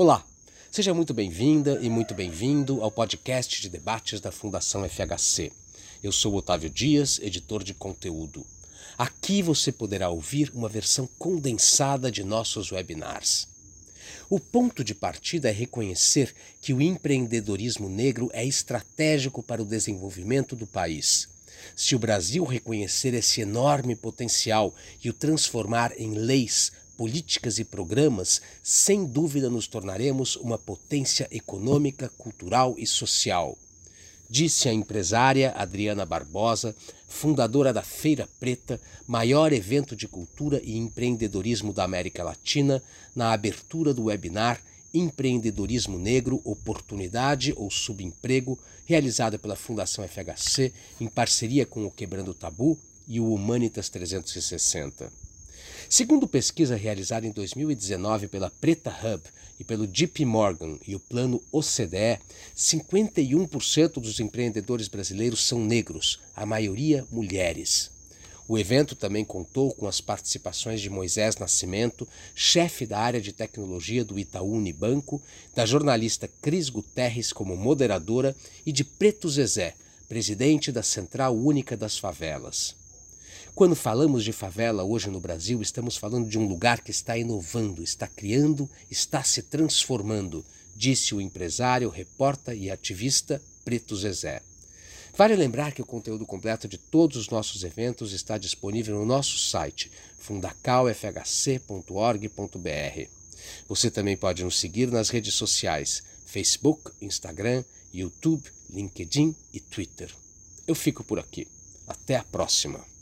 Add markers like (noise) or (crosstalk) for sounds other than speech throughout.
Olá, seja muito bem-vinda e muito bem-vindo ao podcast de debates da Fundação FHC. Eu sou Otávio Dias, editor de conteúdo. Aqui você poderá ouvir uma versão condensada de nossos webinars. O ponto de partida é reconhecer que o empreendedorismo negro é estratégico para o desenvolvimento do país. Se o Brasil reconhecer esse enorme potencial e o transformar em leis, políticas e programas, sem dúvida nos tornaremos uma potência econômica, cultural e social. Disse a empresária Adriana Barbosa, fundadora da Feira Preta, maior evento de cultura e empreendedorismo da América Latina, na abertura do webinar Empreendedorismo Negro, Oportunidade ou Subemprego, realizada pela Fundação FHC em parceria com o Quebrando Tabu e o Humanitas 360. Segundo pesquisa realizada em 2019 pela Preta Hub e pelo JP Morgan e o plano OCDE, 51% dos empreendedores brasileiros são negros, a maioria mulheres. O evento também contou com as participações de Moisés Nascimento, chefe da área de tecnologia do Itaú Unibanco, da jornalista Cris Guterres como moderadora e de Preto Zezé, presidente da Central Única das Favelas. Quando falamos de favela hoje no Brasil, estamos falando de um lugar que está inovando, está criando, está se transformando, disse o empresário, repórter e ativista Preto Zezé. Vale lembrar que o conteúdo completo de todos os nossos eventos está disponível no nosso site fundacalfhc.org.br. Você também pode nos seguir nas redes sociais Facebook, Instagram, YouTube, LinkedIn e Twitter. Eu fico por aqui. Até a próxima!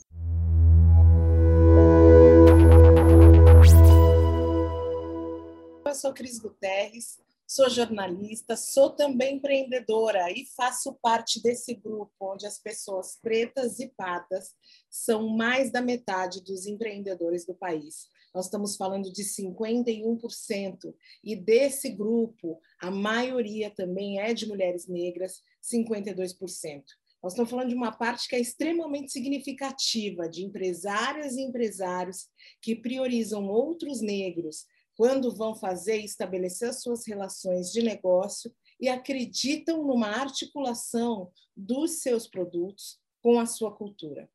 Sou Cris Guterres, sou jornalista, sou também empreendedora e faço parte desse grupo onde as pessoas pretas e pardas são mais da metade dos empreendedores do país. Nós estamos falando de 51%, e desse grupo, a maioria também é de mulheres negras, 52%. Nós estamos falando de uma parte que é extremamente significativa de empresárias e empresários que priorizam outros negros quando vão fazer estabelecer as suas relações de negócio e acreditam numa articulação dos seus produtos com a sua cultura.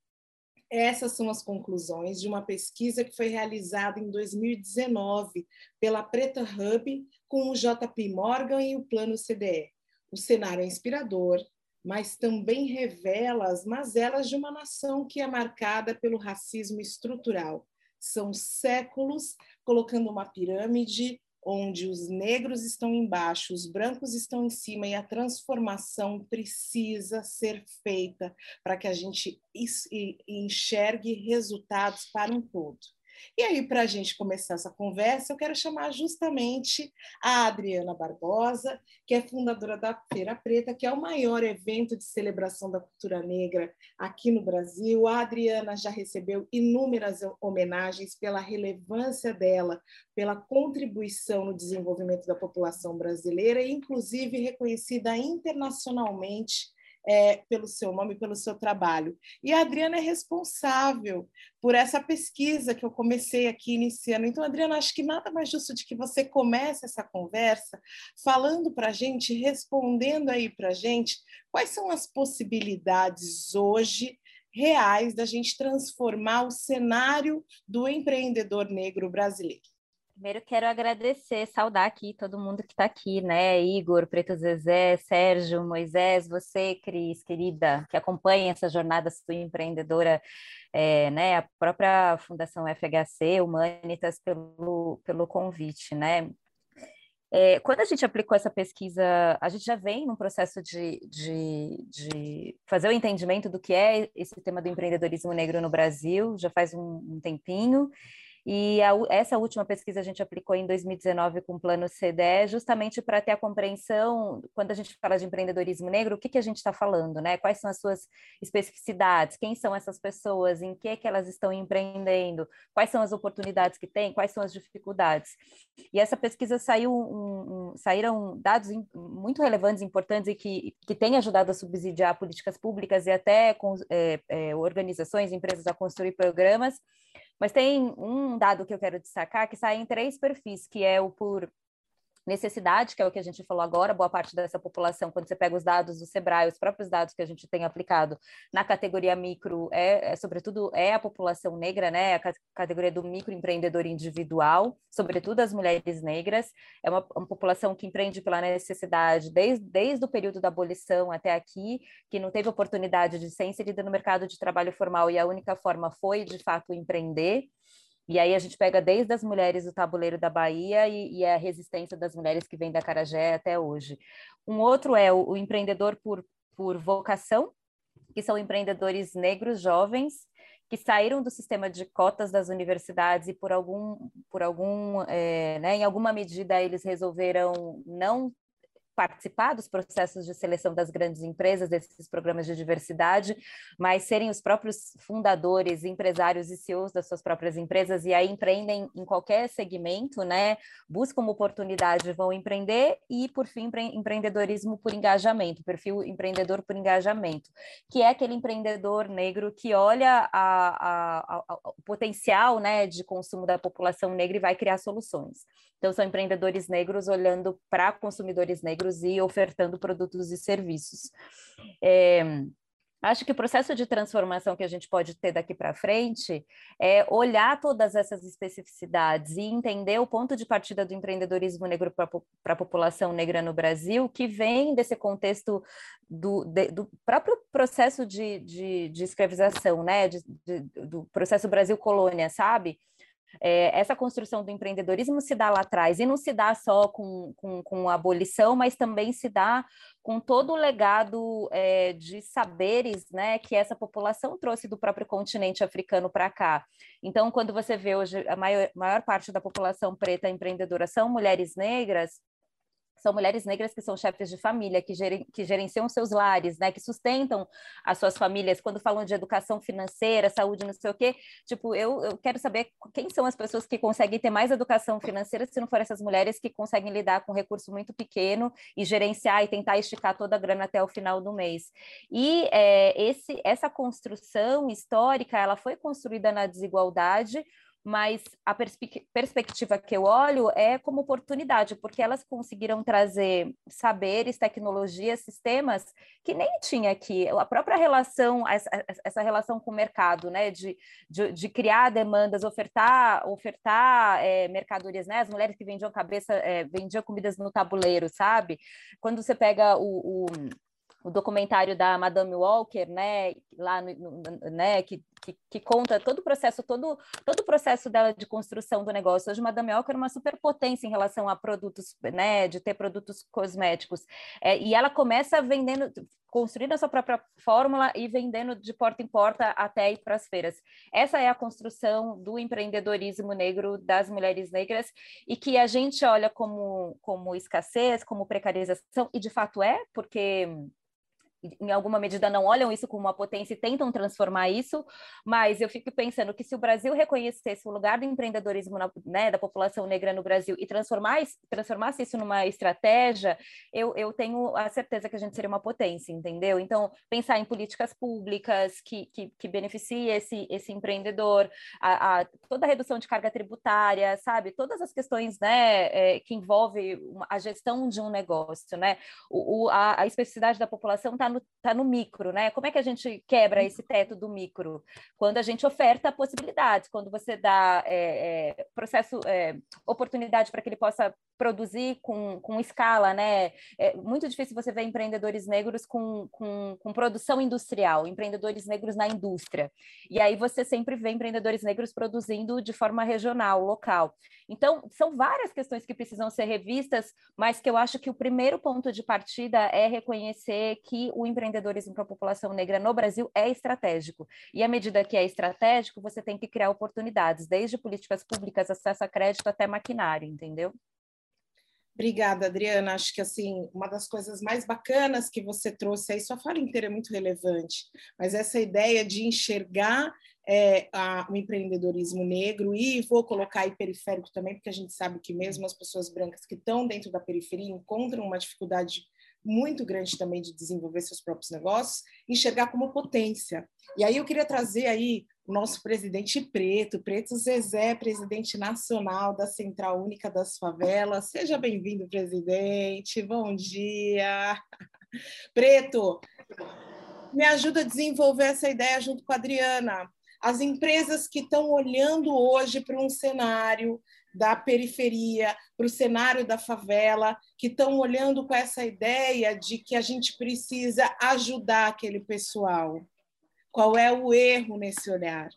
Essas são as conclusões de uma pesquisa que foi realizada em 2019 pela Preta Hub com o JP Morgan e o Plano CDE. O cenário é inspirador, mas também revela as mazelas de uma nação que é marcada pelo racismo estrutural. São séculos colocando uma pirâmide onde os negros estão embaixo, os brancos estão em cima e a transformação precisa ser feita para que a gente enxergue resultados para um todo. E aí, para a gente começar essa conversa, eu quero chamar justamente a Adriana Barbosa, que é fundadora da Feira Preta, que é o maior evento de celebração da cultura negra aqui no Brasil. A Adriana já recebeu inúmeras homenagens pela relevância dela, pela contribuição no desenvolvimento da população brasileira, inclusive reconhecida internacionalmente é, pelo seu nome, pelo seu trabalho. E a Adriana é responsável por essa pesquisa que eu comecei aqui iniciando. Então, Adriana, acho que nada mais justo de que você comece essa conversa falando para a gente, respondendo aí para a gente quais são as possibilidades hoje reais da gente transformar o cenário do empreendedor negro brasileiro. Primeiro quero agradecer, saudar aqui todo mundo que está aqui, né? Igor, Preto Zezé, Sérgio, Moisés, você, Cris, querida, que acompanha essa jornada sua empreendedora, é, né? A própria Fundação FHC, Humanitas, pelo, pelo convite, né? É, quando a gente aplicou essa pesquisa, a gente já vem num processo de, de, de, fazer o entendimento do que é esse tema do empreendedorismo negro no Brasil, já faz um, um tempinho, e a, essa última pesquisa a gente aplicou em 2019 com o plano CDE, justamente para ter a compreensão, quando a gente fala de empreendedorismo negro, o que, que a gente está falando, né? Quais são as suas especificidades, quem são essas pessoas, em que, que elas estão empreendendo, quais são as oportunidades que têm, quais são as dificuldades. E essa pesquisa saiu um, um, saíram dados muito relevantes, importantes e que, que têm ajudado a subsidiar políticas públicas e até com, é, é, organizações, empresas a construir programas mas tem um dado que eu quero destacar que sai em três perfis, que é o por necessidade, que é o que a gente falou agora, boa parte dessa população, quando você pega os dados do Sebrae, os próprios dados que a gente tem aplicado na categoria micro, é, é sobretudo é a população negra, né, a categoria do microempreendedor individual, sobretudo as mulheres negras, é uma, uma população que empreende pela necessidade desde, desde o período da abolição até aqui, que não teve oportunidade de ser inserida no mercado de trabalho formal e a única forma foi, de fato, empreender, e aí a gente pega desde as mulheres do tabuleiro da Bahia e, e a resistência das mulheres que vem da Carajé até hoje. Um outro é o, o empreendedor por, por vocação, que são empreendedores negros jovens que saíram do sistema de cotas das universidades e por algum, por algum, é, né, em alguma medida eles resolveram não participar dos processos de seleção das grandes empresas, desses programas de diversidade, mas serem os próprios fundadores, empresários e CEOs das suas próprias empresas, e aí empreendem em qualquer segmento, né? Buscam uma oportunidade, vão empreender, e, por fim, empre empreendedorismo por engajamento, perfil empreendedor por engajamento, que é aquele empreendedor negro que olha a, a, a, o potencial né, de consumo da população negra e vai criar soluções. Então, são empreendedores negros olhando para consumidores negros e ofertando produtos e serviços. É, acho que o processo de transformação que a gente pode ter daqui para frente é olhar todas essas especificidades e entender o ponto de partida do empreendedorismo negro para a população negra no Brasil, que vem desse contexto do, de, do próprio processo de, de, de escravização, né? De, do processo Brasil-colônia, sabe? É, essa construção do empreendedorismo se dá lá atrás, e não se dá só com, com, com a abolição, mas também se dá com todo o legado é, de saberes né, que essa população trouxe do próprio continente africano para cá. Então, quando você vê hoje a maior, maior parte da população preta empreendedora são mulheres negras, são mulheres negras que são chefes de família, que, geren, que gerenciam seus lares, né, que sustentam as suas famílias. Quando falam de educação financeira, saúde, não sei o quê, tipo, eu, eu quero saber quem são as pessoas que conseguem ter mais educação financeira, se não for essas mulheres que conseguem lidar com um recurso muito pequeno e gerenciar e tentar esticar toda a grana até o final do mês. E é, esse, essa construção histórica, ela foi construída na desigualdade, mas a perspe perspectiva que eu olho é como oportunidade, porque elas conseguiram trazer saberes, tecnologias, sistemas que nem tinha aqui. A própria relação, essa, relação com o mercado, né, de, de, de criar demandas, ofertar, ofertar é, mercadorias, né, as mulheres que vendiam cabeça, é, vendiam comidas no tabuleiro, sabe? Quando você pega o, o o documentário da Madame Walker, né, lá no, no, né, que, que, que, conta todo o processo, todo, todo o processo dela de construção do negócio. Hoje, Madame Walker é uma superpotência em relação a produtos, né, de ter produtos cosméticos. É, e ela começa vendendo, construindo a sua própria fórmula e vendendo de porta em porta até ir para as feiras. Essa é a construção do empreendedorismo negro das mulheres negras e que a gente olha como, como escassez, como precarização, e de fato é, porque em alguma medida não olham isso como uma potência e tentam transformar isso, mas eu fico pensando que se o Brasil reconhecesse o lugar do empreendedorismo na, né, da população negra no Brasil e transformar, transformasse isso numa estratégia, eu, eu tenho a certeza que a gente seria uma potência, entendeu? Então, pensar em políticas públicas que, que, que beneficiem esse, esse empreendedor, a, a, toda a redução de carga tributária, sabe? Todas as questões né, é, que envolvem a gestão de um negócio, né? O, o a, a especificidade da população está no, tá no micro, né? Como é que a gente quebra esse teto do micro? Quando a gente oferta possibilidades, quando você dá é, é, processo, é, oportunidade para que ele possa produzir com, com escala, né? É muito difícil você ver empreendedores negros com, com, com produção industrial, empreendedores negros na indústria. E aí você sempre vê empreendedores negros produzindo de forma regional, local. Então, são várias questões que precisam ser revistas, mas que eu acho que o primeiro ponto de partida é reconhecer que o empreendedorismo para a população negra no Brasil é estratégico. E à medida que é estratégico, você tem que criar oportunidades, desde políticas públicas, acesso a crédito até maquinário, entendeu? Obrigada, Adriana. Acho que assim uma das coisas mais bacanas que você trouxe aí, sua fala inteira é muito relevante, mas essa ideia de enxergar é, a, o empreendedorismo negro e vou colocar aí periférico também, porque a gente sabe que mesmo as pessoas brancas que estão dentro da periferia encontram uma dificuldade muito grande também de desenvolver seus próprios negócios, enxergar como potência. E aí eu queria trazer aí o nosso presidente preto, Preto Zezé, presidente nacional da Central Única das Favelas. Seja bem-vindo, presidente. Bom dia. (laughs) Preto, me ajuda a desenvolver essa ideia junto com a Adriana. As empresas que estão olhando hoje para um cenário da periferia, para o cenário da favela, que estão olhando com essa ideia de que a gente precisa ajudar aquele pessoal. Qual é o erro nesse olhar?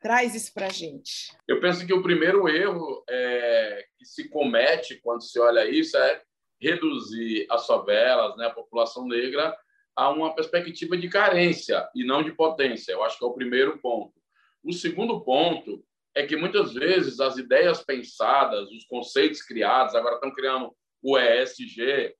Traz isso para a gente. Eu penso que o primeiro erro é, que se comete quando se olha isso é reduzir as favelas, né, a população negra, a uma perspectiva de carência e não de potência. Eu acho que é o primeiro ponto. O segundo ponto é que muitas vezes as ideias pensadas, os conceitos criados, agora estão criando o ESG,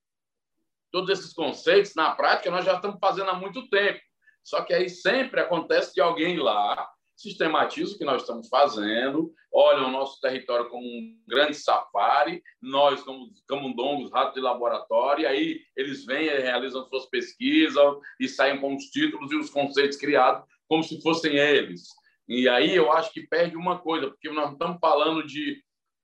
todos esses conceitos, na prática, nós já estamos fazendo há muito tempo. Só que aí sempre acontece de alguém lá sistematiza o que nós estamos fazendo, olha o nosso território como um grande safari, nós como camundongos, ratos de laboratório, e aí eles vêm, realizam suas pesquisas e saem com os títulos e os conceitos criados como se fossem eles. E aí eu acho que perde uma coisa, porque nós não estamos falando de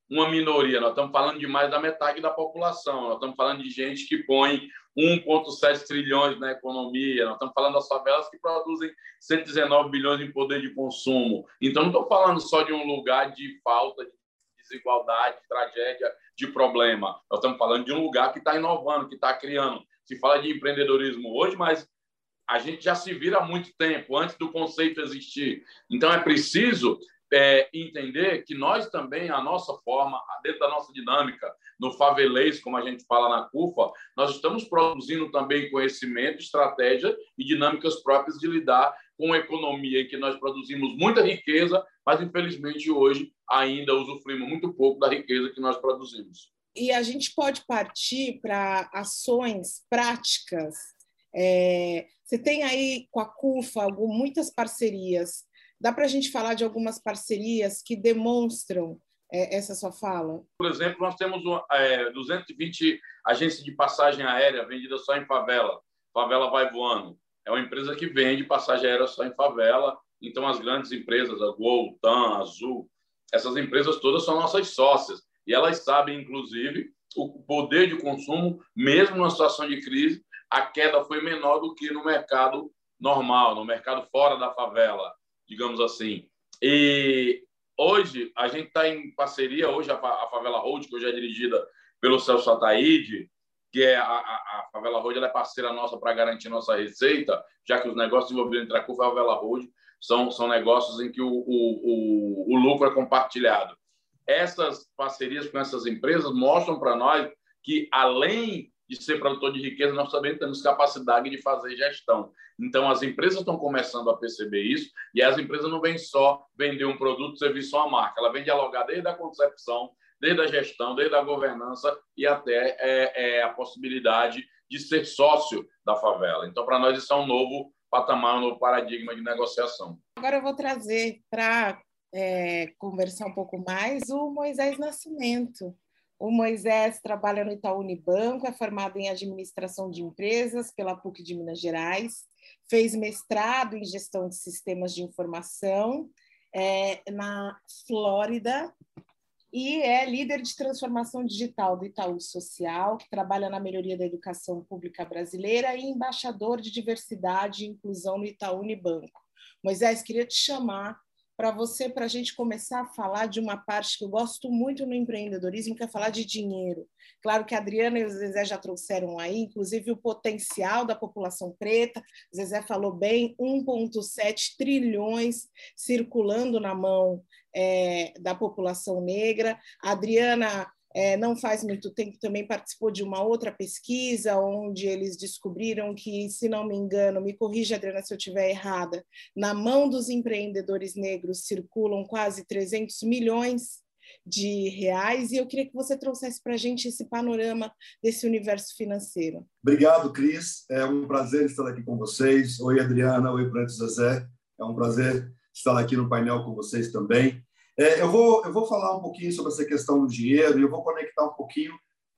uma minoria, nós estamos falando de mais da metade da população, nós estamos falando de gente que põe 1,7 trilhões na economia, nós estamos falando das favelas que produzem 119 bilhões em poder de consumo. Então, não estou falando só de um lugar de falta, de desigualdade, de tragédia, de problema. Nós estamos falando de um lugar que está inovando, que está criando. Se fala de empreendedorismo hoje, mas a gente já se vira há muito tempo, antes do conceito existir. Então, é preciso é, entender que nós também, a nossa forma, dentro da nossa dinâmica, no favelês, como a gente fala na CUFA, nós estamos produzindo também conhecimento, estratégia e dinâmicas próprias de lidar com a economia em que nós produzimos muita riqueza, mas infelizmente hoje ainda usufruímos muito pouco da riqueza que nós produzimos. E a gente pode partir para ações práticas. É, você tem aí com a CUFA muitas parcerias Dá para a gente falar de algumas parcerias que demonstram é, essa sua fala? Por exemplo, nós temos é, 220 agências de passagem aérea vendidas só em favela. Favela vai voando. É uma empresa que vende passagem aérea só em favela. Então, as grandes empresas, a Gol, TAM, Azul, essas empresas todas são nossas sócias. E elas sabem, inclusive, o poder de consumo, mesmo numa situação de crise, a queda foi menor do que no mercado normal, no mercado fora da favela digamos assim. E hoje a gente está em parceria, hoje a, a Favela Road, que hoje é dirigida pelo Celso Ataíde, que é a, a, a Favela Road, ela é parceira nossa para garantir nossa receita, já que os negócios envolvidos entre a CUFA e a Favela Road são, são negócios em que o, o, o, o lucro é compartilhado. Essas parcerias com essas empresas mostram para nós que, além de ser produtor de riqueza, nós também temos capacidade de fazer gestão. Então, as empresas estão começando a perceber isso, e as empresas não vêm só vender um produto, serviço ou uma marca, ela vem dialogar desde a concepção, desde a gestão, desde a governança e até é, é, a possibilidade de ser sócio da favela. Então, para nós, isso é um novo patamar, um novo paradigma de negociação. Agora eu vou trazer para é, conversar um pouco mais o Moisés Nascimento. O Moisés trabalha no Itaú Unibanco, é formado em administração de empresas pela PUC de Minas Gerais, fez mestrado em gestão de sistemas de informação é, na Flórida e é líder de transformação digital do Itaú Social, que trabalha na melhoria da educação pública brasileira e embaixador de diversidade e inclusão no Itaú Unibanco. Moisés, queria te chamar para você, para a gente começar a falar de uma parte que eu gosto muito no empreendedorismo, que é falar de dinheiro. Claro que a Adriana e o Zezé já trouxeram aí, inclusive, o potencial da população preta. O Zezé falou bem, 1,7 trilhões circulando na mão é, da população negra. A Adriana é, não faz muito tempo também participou de uma outra pesquisa onde eles descobriram que, se não me engano, me corrija, Adriana, se eu estiver errada, na mão dos empreendedores negros circulam quase 300 milhões de reais e eu queria que você trouxesse para a gente esse panorama desse universo financeiro. Obrigado, Cris. É um prazer estar aqui com vocês. Oi, Adriana. Oi, Preto Zezé. É um prazer estar aqui no painel com vocês também. É, eu, vou, eu vou falar um pouquinho sobre essa questão do dinheiro e eu vou conectar um pouquinho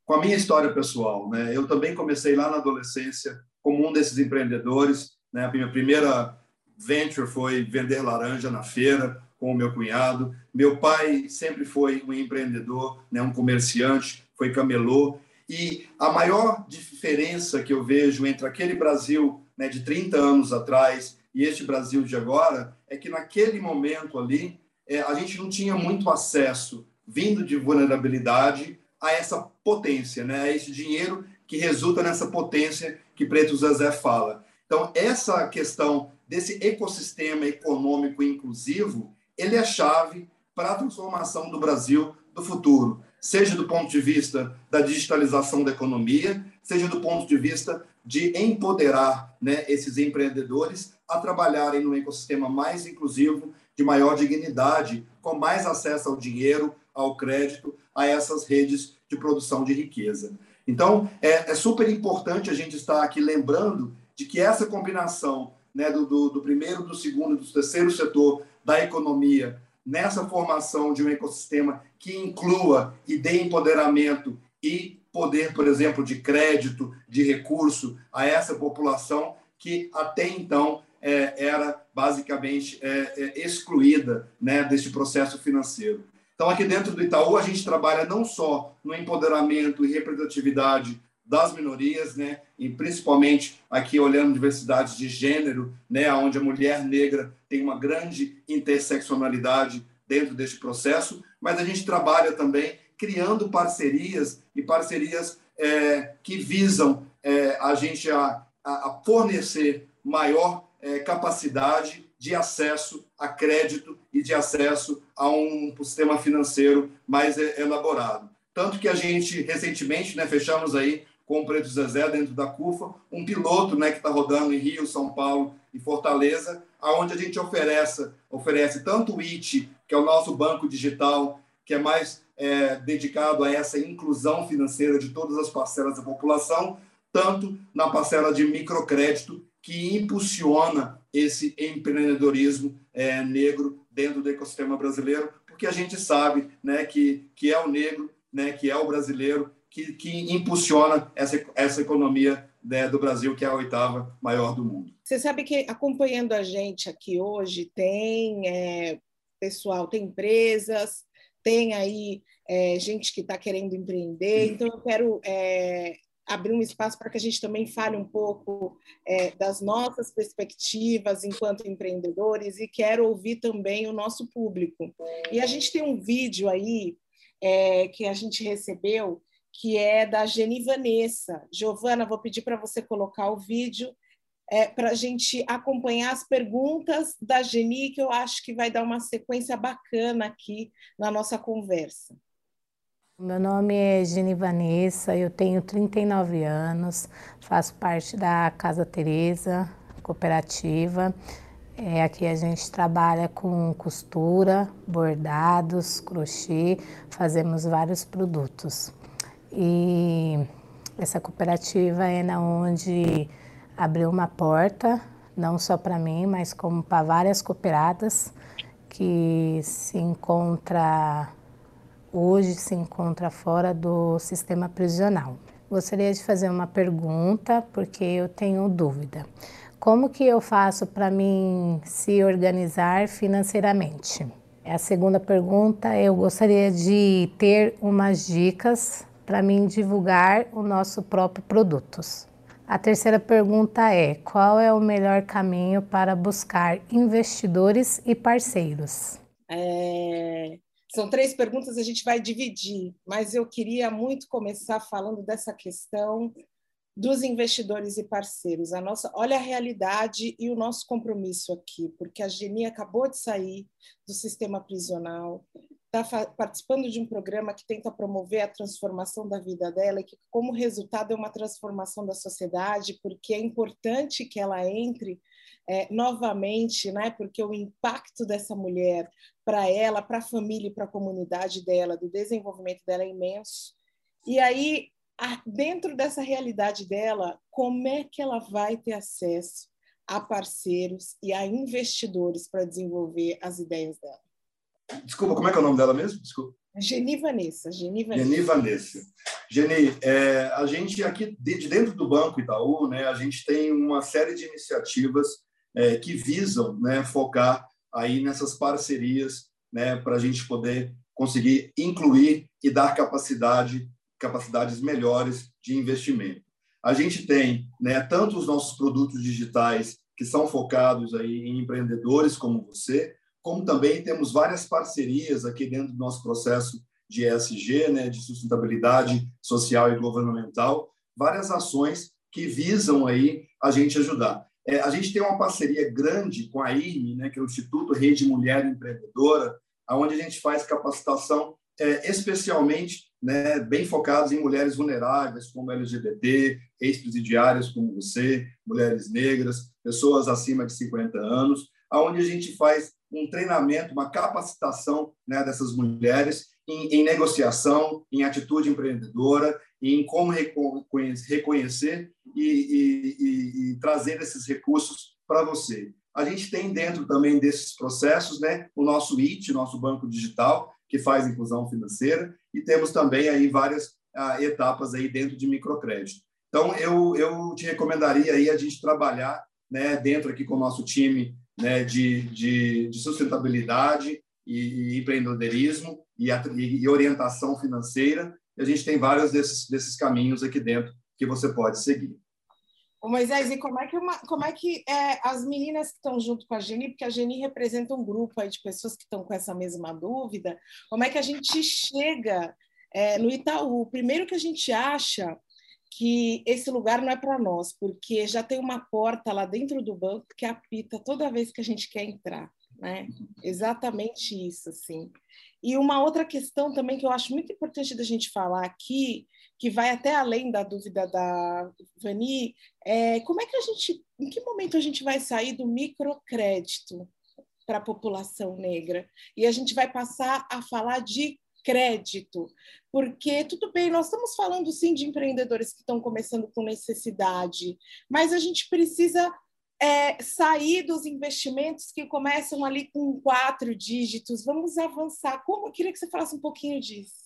com a minha história pessoal. Né? Eu também comecei lá na adolescência como um desses empreendedores. Né? A minha primeira venture foi vender laranja na feira com o meu cunhado. Meu pai sempre foi um empreendedor, né? um comerciante, foi camelô. E a maior diferença que eu vejo entre aquele Brasil né, de 30 anos atrás e este Brasil de agora é que naquele momento ali é, a gente não tinha muito acesso, vindo de vulnerabilidade, a essa potência, né, a esse dinheiro que resulta nessa potência que Preto Zezé fala. Então, essa questão desse ecossistema econômico inclusivo, ele é chave para a transformação do Brasil do futuro, seja do ponto de vista da digitalização da economia, seja do ponto de vista de empoderar né, esses empreendedores a trabalharem num ecossistema mais inclusivo, de maior dignidade, com mais acesso ao dinheiro, ao crédito, a essas redes de produção de riqueza. Então, é, é super importante a gente estar aqui lembrando de que essa combinação né, do, do, do primeiro, do segundo do terceiro setor da economia, nessa formação de um ecossistema que inclua e dê empoderamento e poder, por exemplo, de crédito, de recurso a essa população que até então é, era basicamente é, é, excluída né, deste processo financeiro. Então, aqui dentro do Itaú, a gente trabalha não só no empoderamento e representatividade das minorias, né, e principalmente aqui olhando diversidade de gênero, né, onde a mulher negra tem uma grande interseccionalidade dentro deste processo, mas a gente trabalha também criando parcerias e parcerias é, que visam é, a gente a, a fornecer maior é, capacidade de acesso a crédito e de acesso a um sistema financeiro mais é, elaborado. Tanto que a gente, recentemente, né, fechamos aí com o Preto Zezé, dentro da CUFA, um piloto né, que está rodando em Rio, São Paulo e Fortaleza, aonde a gente oferece, oferece tanto o IT, que é o nosso banco digital, que é mais é, dedicado a essa inclusão financeira de todas as parcelas da população, tanto na parcela de microcrédito, que impulsiona esse empreendedorismo é, negro dentro do ecossistema brasileiro, porque a gente sabe né, que, que é o negro, né, que é o brasileiro, que, que impulsiona essa, essa economia né, do Brasil, que é a oitava maior do mundo. Você sabe que acompanhando a gente aqui hoje tem é, pessoal, tem empresas, tem aí é, gente que está querendo empreender, então eu quero é, abrir um espaço para que a gente também fale um pouco é, das nossas perspectivas enquanto empreendedores e quero ouvir também o nosso público. E a gente tem um vídeo aí é, que a gente recebeu que é da Geni Vanessa. Giovana, vou pedir para você colocar o vídeo é, para a gente acompanhar as perguntas da Geni, que eu acho que vai dar uma sequência bacana aqui na nossa conversa. Meu nome é Geni Vanessa, eu tenho 39 anos, faço parte da Casa Teresa, cooperativa. É, aqui a gente trabalha com costura, bordados, crochê, fazemos vários produtos. E essa cooperativa é na onde abriu uma porta, não só para mim, mas como para várias cooperadas que se encontra hoje se encontra fora do sistema prisional. Gostaria de fazer uma pergunta porque eu tenho dúvida. Como que eu faço para mim se organizar financeiramente? A segunda pergunta, eu gostaria de ter umas dicas para mim divulgar o nosso próprio produtos. A terceira pergunta é: qual é o melhor caminho para buscar investidores e parceiros? É, são três perguntas, a gente vai dividir, mas eu queria muito começar falando dessa questão dos investidores e parceiros. A nossa, olha a realidade e o nosso compromisso aqui, porque a Geni acabou de sair do sistema prisional, está participando de um programa que tenta promover a transformação da vida dela e que, como resultado, é uma transformação da sociedade, porque é importante que ela entre é, novamente, né? Porque o impacto dessa mulher para ela, para a família e para a comunidade dela, do desenvolvimento dela é imenso. E aí, dentro dessa realidade dela, como é que ela vai ter acesso a parceiros e a investidores para desenvolver as ideias dela? Desculpa, como é que é o nome dela mesmo? Desculpa. Geni Vanessa. Geni Vanessa. Geni Vanessa. Geni, é, a gente aqui de dentro do Banco Itaú, né, a gente tem uma série de iniciativas é, que visam né, focar aí nessas parcerias né, para a gente poder conseguir incluir e dar capacidade, capacidades melhores de investimento. A gente tem né, tanto os nossos produtos digitais que são focados aí em empreendedores como você, como também temos várias parcerias aqui dentro do nosso processo de ESG, né, de sustentabilidade social e governamental, várias ações que visam aí a gente ajudar. É, a gente tem uma parceria grande com a IRME, né, que é o Instituto Rede Mulher Empreendedora, onde a gente faz capacitação é, especialmente né, bem focados em mulheres vulneráveis, como LGBT, ex-presidiárias como você, mulheres negras, pessoas acima de 50 anos, onde a gente faz um treinamento, uma capacitação né, dessas mulheres em, em, negociação, em atitude empreendedora, em como reconhecer e, e, e, e trazer esses recursos para você. A gente tem dentro também desses processos né, o nosso IT, nosso banco digital, que faz inclusão financeira, e temos também aí várias ah, etapas aí dentro de microcrédito. Então, eu, eu te recomendaria aí a gente trabalhar né, dentro aqui com o nosso time né, de, de, de sustentabilidade e, e empreendedorismo e, a, e, orientação financeira. E a gente tem vários desses, desses caminhos aqui dentro que você pode seguir. Ô Moisés, e como é que, uma, como é que é, as meninas que estão junto com a Geni, porque a Geni representa um grupo aí de pessoas que estão com essa mesma dúvida, como é que a gente chega é, no Itaú? Primeiro que a gente acha que esse lugar não é para nós, porque já tem uma porta lá dentro do banco que apita toda vez que a gente quer entrar, né? Exatamente isso, assim. E uma outra questão também que eu acho muito importante da gente falar aqui que vai até além da dúvida da Vani, é como é que a gente, em que momento a gente vai sair do microcrédito para a população negra e a gente vai passar a falar de crédito, porque tudo bem, nós estamos falando sim de empreendedores que estão começando com necessidade, mas a gente precisa é, sair dos investimentos que começam ali com quatro dígitos. Vamos avançar. Como? Eu queria que você falasse um pouquinho disso.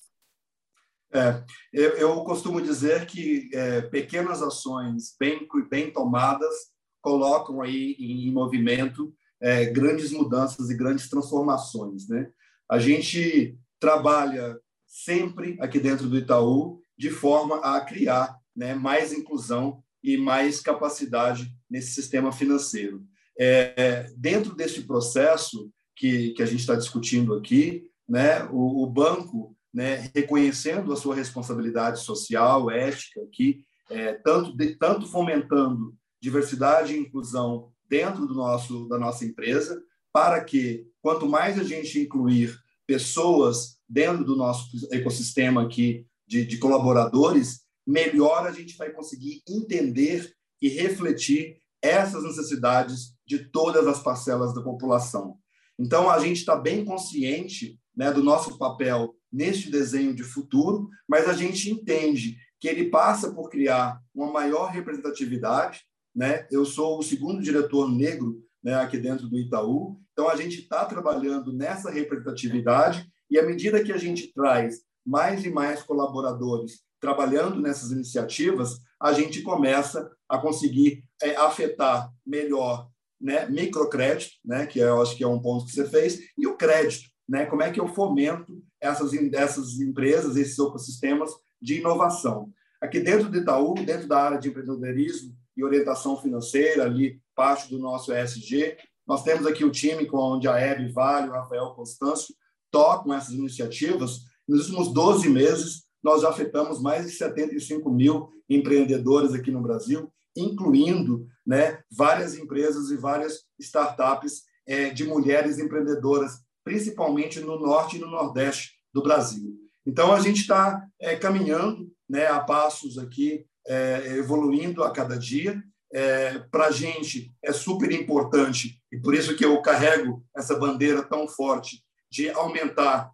É, eu, eu, costumo dizer que é, pequenas ações bem, bem tomadas colocam aí em movimento é, grandes mudanças e grandes transformações. Né? A gente trabalha sempre aqui dentro do Itaú de forma a criar né, mais inclusão e mais capacidade nesse sistema financeiro. É, dentro desse processo que, que a gente está discutindo aqui, né, o, o banco né, reconhecendo a sua responsabilidade social, ética, aqui, é, tanto, de, tanto fomentando diversidade e inclusão dentro do nosso, da nossa empresa, para que, quanto mais a gente incluir pessoas dentro do nosso ecossistema aqui de, de colaboradores, melhor a gente vai conseguir entender e refletir essas necessidades de todas as parcelas da população. Então, a gente está bem consciente né, do nosso papel neste desenho de futuro, mas a gente entende que ele passa por criar uma maior representatividade. Né? Eu sou o segundo diretor negro né, aqui dentro do Itaú, então a gente está trabalhando nessa representatividade e à medida que a gente traz mais e mais colaboradores trabalhando nessas iniciativas, a gente começa a conseguir é, afetar melhor né, microcrédito, né, que eu acho que é um ponto que você fez, e o crédito, né, como é que eu fomento essas, essas empresas, esses ecossistemas de inovação. Aqui dentro do Itaú, dentro da área de empreendedorismo e orientação financeira, ali parte do nosso ESG, nós temos aqui o time com onde a Hebe Vale, o Rafael Constâncio tocam essas iniciativas. Nos últimos 12 meses, nós já afetamos mais de 75 mil empreendedores aqui no Brasil, incluindo né, várias empresas e várias startups é, de mulheres empreendedoras principalmente no norte e no nordeste do Brasil. Então, a gente está é, caminhando né, a passos aqui, é, evoluindo a cada dia. É, Para a gente é super importante, e por isso que eu carrego essa bandeira tão forte de aumentar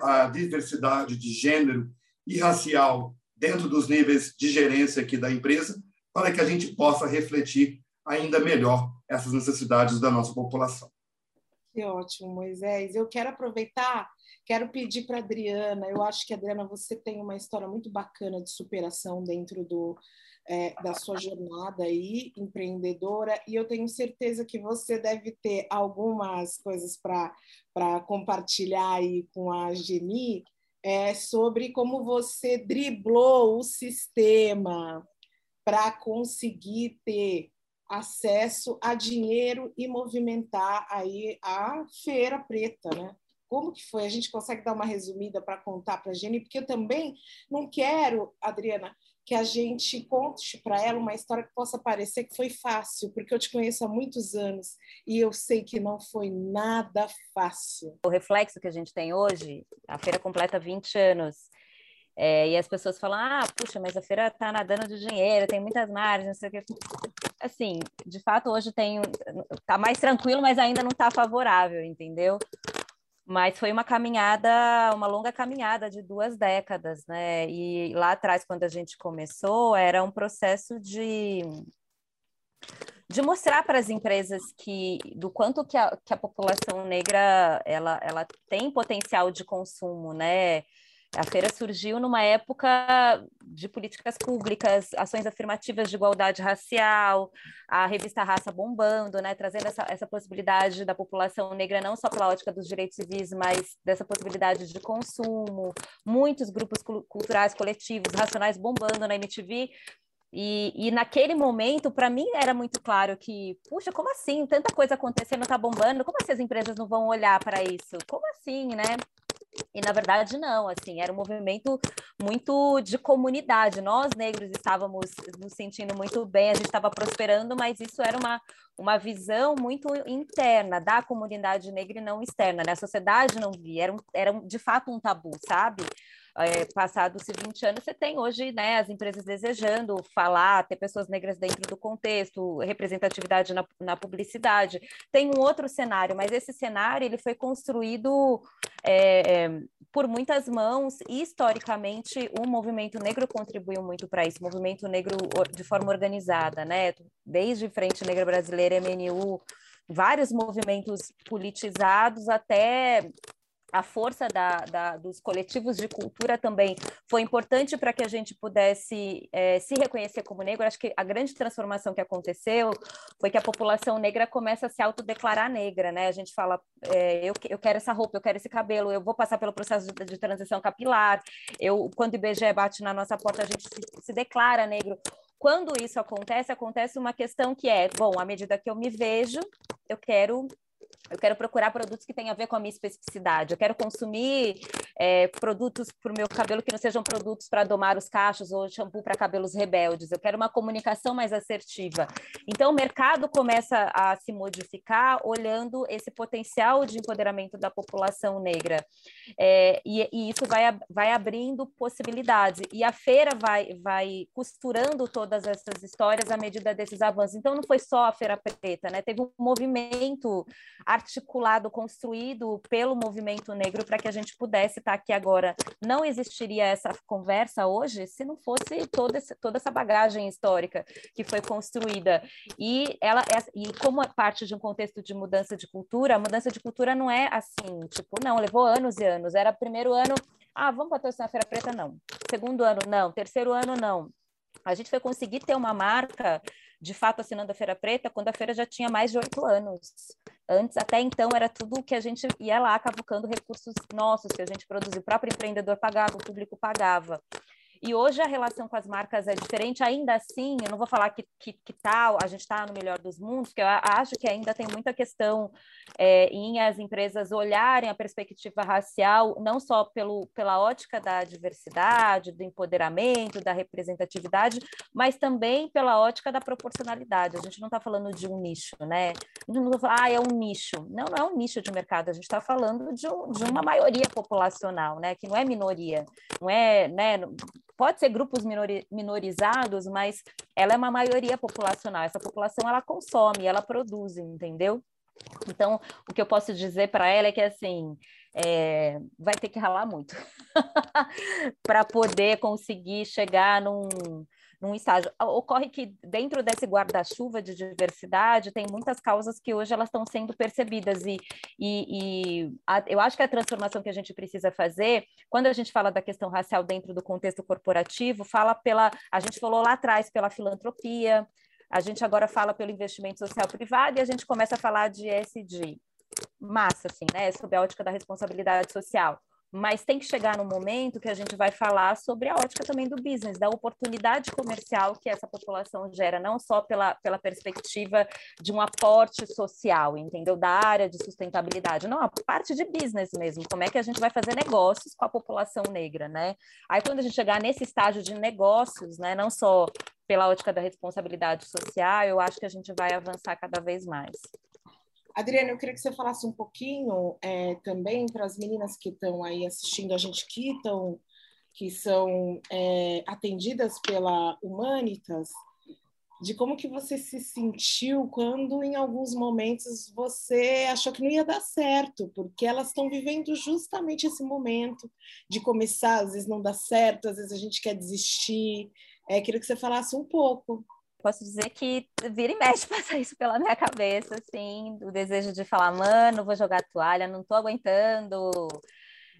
a, a diversidade de gênero e racial dentro dos níveis de gerência aqui da empresa, para que a gente possa refletir ainda melhor essas necessidades da nossa população. Que ótimo, Moisés. Eu quero aproveitar, quero pedir para Adriana. Eu acho que, Adriana, você tem uma história muito bacana de superação dentro do, é, da sua jornada aí, empreendedora, e eu tenho certeza que você deve ter algumas coisas para compartilhar aí com a Geni é, sobre como você driblou o sistema para conseguir ter acesso a dinheiro e movimentar aí a feira preta, né? Como que foi? A gente consegue dar uma resumida para contar para a Jenny, porque eu também não quero, Adriana, que a gente conte para ela uma história que possa parecer que foi fácil, porque eu te conheço há muitos anos e eu sei que não foi nada fácil. O reflexo que a gente tem hoje, a feira completa 20 anos. É, e as pessoas falam, ah, puxa, mas a feira está nadando de dinheiro, tem muitas margens, não sei o que. Assim, de fato, hoje tem, tá mais tranquilo, mas ainda não está favorável, entendeu? Mas foi uma caminhada, uma longa caminhada de duas décadas, né? E lá atrás, quando a gente começou, era um processo de de mostrar para as empresas que do quanto que a, que a população negra ela, ela tem potencial de consumo, né? A feira surgiu numa época de políticas públicas, ações afirmativas de igualdade racial, a revista Raça bombando, né, trazendo essa, essa possibilidade da população negra não só pela ótica dos direitos civis, mas dessa possibilidade de consumo, muitos grupos culturais coletivos, racionais bombando na MTV, e, e, naquele momento, para mim, era muito claro que, puxa, como assim? Tanta coisa acontecendo, tá bombando, como assim as empresas não vão olhar para isso? Como assim, né? E na verdade não, assim, era um movimento muito de comunidade. Nós negros estávamos nos sentindo muito bem, a gente estava prosperando, mas isso era uma, uma visão muito interna da comunidade negra e não externa, né? A sociedade não via, era, um, era de fato um tabu, sabe? É, passados 20 anos, você tem hoje né, as empresas desejando falar, ter pessoas negras dentro do contexto, representatividade na, na publicidade. Tem um outro cenário, mas esse cenário ele foi construído é, por muitas mãos e, historicamente, o movimento negro contribuiu muito para isso, movimento negro de forma organizada, né? desde Frente Negra Brasileira, MNU, vários movimentos politizados até a força da, da, dos coletivos de cultura também foi importante para que a gente pudesse é, se reconhecer como negro. Acho que a grande transformação que aconteceu foi que a população negra começa a se autodeclarar negra, né? A gente fala, é, eu, eu quero essa roupa, eu quero esse cabelo, eu vou passar pelo processo de, de transição capilar. Eu, quando o IBGE bate na nossa porta, a gente se, se declara negro quando isso acontece, acontece uma questão que é, bom, à medida que eu me vejo, eu quero eu quero procurar produtos que tenham a ver com a minha especificidade. Eu quero consumir é, produtos para o meu cabelo que não sejam produtos para domar os cachos ou shampoo para cabelos rebeldes. Eu quero uma comunicação mais assertiva. Então, o mercado começa a se modificar olhando esse potencial de empoderamento da população negra. É, e, e, isso vai, vai abrindo possibilidades. E a feira vai, vai costurando todas essas histórias à medida desses avanços. Então, não foi só a Feira Preta, né? Teve um movimento articulado, construído pelo movimento negro para que a gente pudesse estar aqui agora. Não existiria essa conversa hoje se não fosse toda, esse, toda essa bagagem histórica que foi construída. E, ela, é, e como é parte de um contexto de mudança de cultura, a mudança de cultura não é assim, tipo, não, levou anos e anos. Era primeiro ano, ah, vamos patrocinar a Feira Preta? Não. Segundo ano, não. Terceiro ano, não. A gente foi conseguir ter uma marca de fato assinando a Feira Preta quando a feira já tinha mais de oito anos. Antes, até então, era tudo que a gente ia lá cavucando recursos nossos, que a gente produzia, o próprio empreendedor pagava, o público pagava. E hoje a relação com as marcas é diferente, ainda assim, eu não vou falar que, que, que tal, a gente está no melhor dos mundos, porque eu acho que ainda tem muita questão é, em as empresas olharem a perspectiva racial, não só pelo, pela ótica da diversidade, do empoderamento, da representatividade, mas também pela ótica da proporcionalidade. A gente não está falando de um nicho, né? A gente não está falando, ah, é um nicho. Não, não é um nicho de mercado, a gente está falando de, um, de uma maioria populacional, né? Que não é minoria, não é, né? Pode ser grupos minori minorizados, mas ela é uma maioria populacional. Essa população ela consome, ela produz, entendeu? Então, o que eu posso dizer para ela é que assim, é, vai ter que ralar muito (laughs) para poder conseguir chegar num, num estágio. Ocorre que dentro desse guarda-chuva de diversidade tem muitas causas que hoje elas estão sendo percebidas e, e, e a, eu acho que a transformação que a gente precisa fazer, quando a gente fala da questão racial dentro do contexto corporativo, fala pela, a gente falou lá atrás pela filantropia, a gente agora fala pelo investimento social privado e a gente começa a falar de SD. Massa, assim, né? Sob a ótica da responsabilidade social mas tem que chegar no momento que a gente vai falar sobre a ótica também do business, da oportunidade comercial que essa população gera, não só pela, pela perspectiva de um aporte social, entendeu? Da área de sustentabilidade, não, a parte de business mesmo, como é que a gente vai fazer negócios com a população negra, né? Aí quando a gente chegar nesse estágio de negócios, né, não só pela ótica da responsabilidade social, eu acho que a gente vai avançar cada vez mais. Adriana, eu queria que você falasse um pouquinho é, também para as meninas que estão aí assistindo a gente, que, estão, que são é, atendidas pela Humanitas, de como que você se sentiu quando, em alguns momentos, você achou que não ia dar certo, porque elas estão vivendo justamente esse momento de começar, às vezes não dá certo, às vezes a gente quer desistir. É, queria que você falasse um pouco posso dizer que vira e mexe (laughs) passa isso pela minha cabeça, assim, o desejo de falar, mano, vou jogar toalha, não tô aguentando.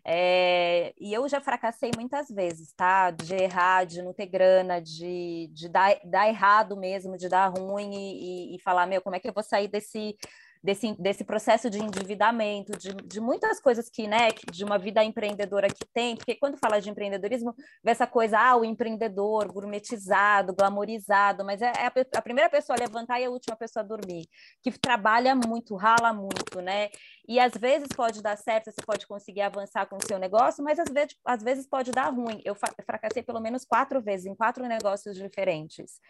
É, e eu já fracassei muitas vezes, tá? De errar, de não ter grana, de, de dar, dar errado mesmo, de dar ruim e, e, e falar, meu, como é que eu vou sair desse, desse, desse processo de endividamento, de, de muitas coisas que, né, de uma vida empreendedora que tem, porque quando fala de empreendedorismo, vê essa coisa, ah, o empreendedor gourmetizado, glamorizado, mas é, é a, a, primeira pessoa a levantar e a última pessoa a dormir, que trabalha muito, rala muito, né? E às vezes pode dar certo, você pode conseguir avançar com o seu negócio, mas às vezes, às vezes pode dar ruim. Eu fracassei pelo menos quatro vezes, em quatro negócios diferentes.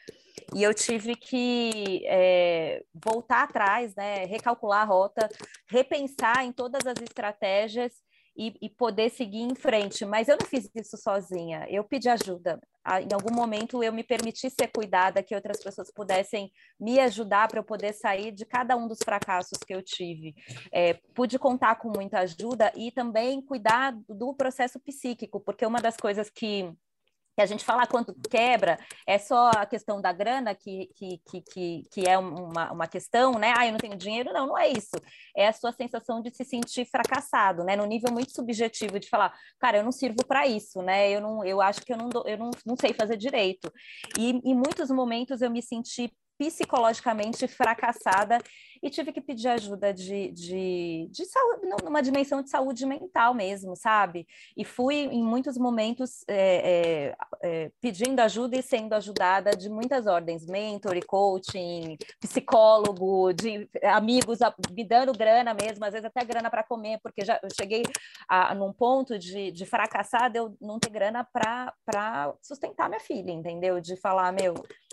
E eu tive que é, voltar atrás, né? Recalcular a rota, repensar em todas as estratégias e, e, poder seguir em frente. Mas eu não fiz isso sozinha, eu pedi ajuda. Em algum momento eu me permiti ser cuidada, que outras pessoas pudessem me ajudar para eu poder sair de cada um dos fracassos que eu tive. É, pude contar com muita ajuda e também cuidar do processo psíquico, porque uma das coisas que que a gente fala quanto quebra, é só a questão da grana que, que, que, que, é uma, uma questão, né? Ah, eu não tenho dinheiro. Não, não é isso. É a sua sensação de se sentir fracassado, né? No nível muito subjetivo de falar, cara, eu não sirvo para isso, né? Eu, não, eu acho que eu não, eu não, não sei fazer direito. E em muitos momentos eu me senti psicologicamente fracassada e tive que pedir ajuda de, de, de saúde, numa dimensão de saúde mental mesmo, sabe? E fui em muitos momentos é, é, é, pedindo ajuda e sendo ajudada de muitas ordens, mentor, coaching, psicólogo, de amigos me dando grana mesmo, às vezes até grana para comer, porque já eu cheguei a, num ponto de, de fracassar, eu não ter grana para sustentar minha filha, entendeu? De falar, meu,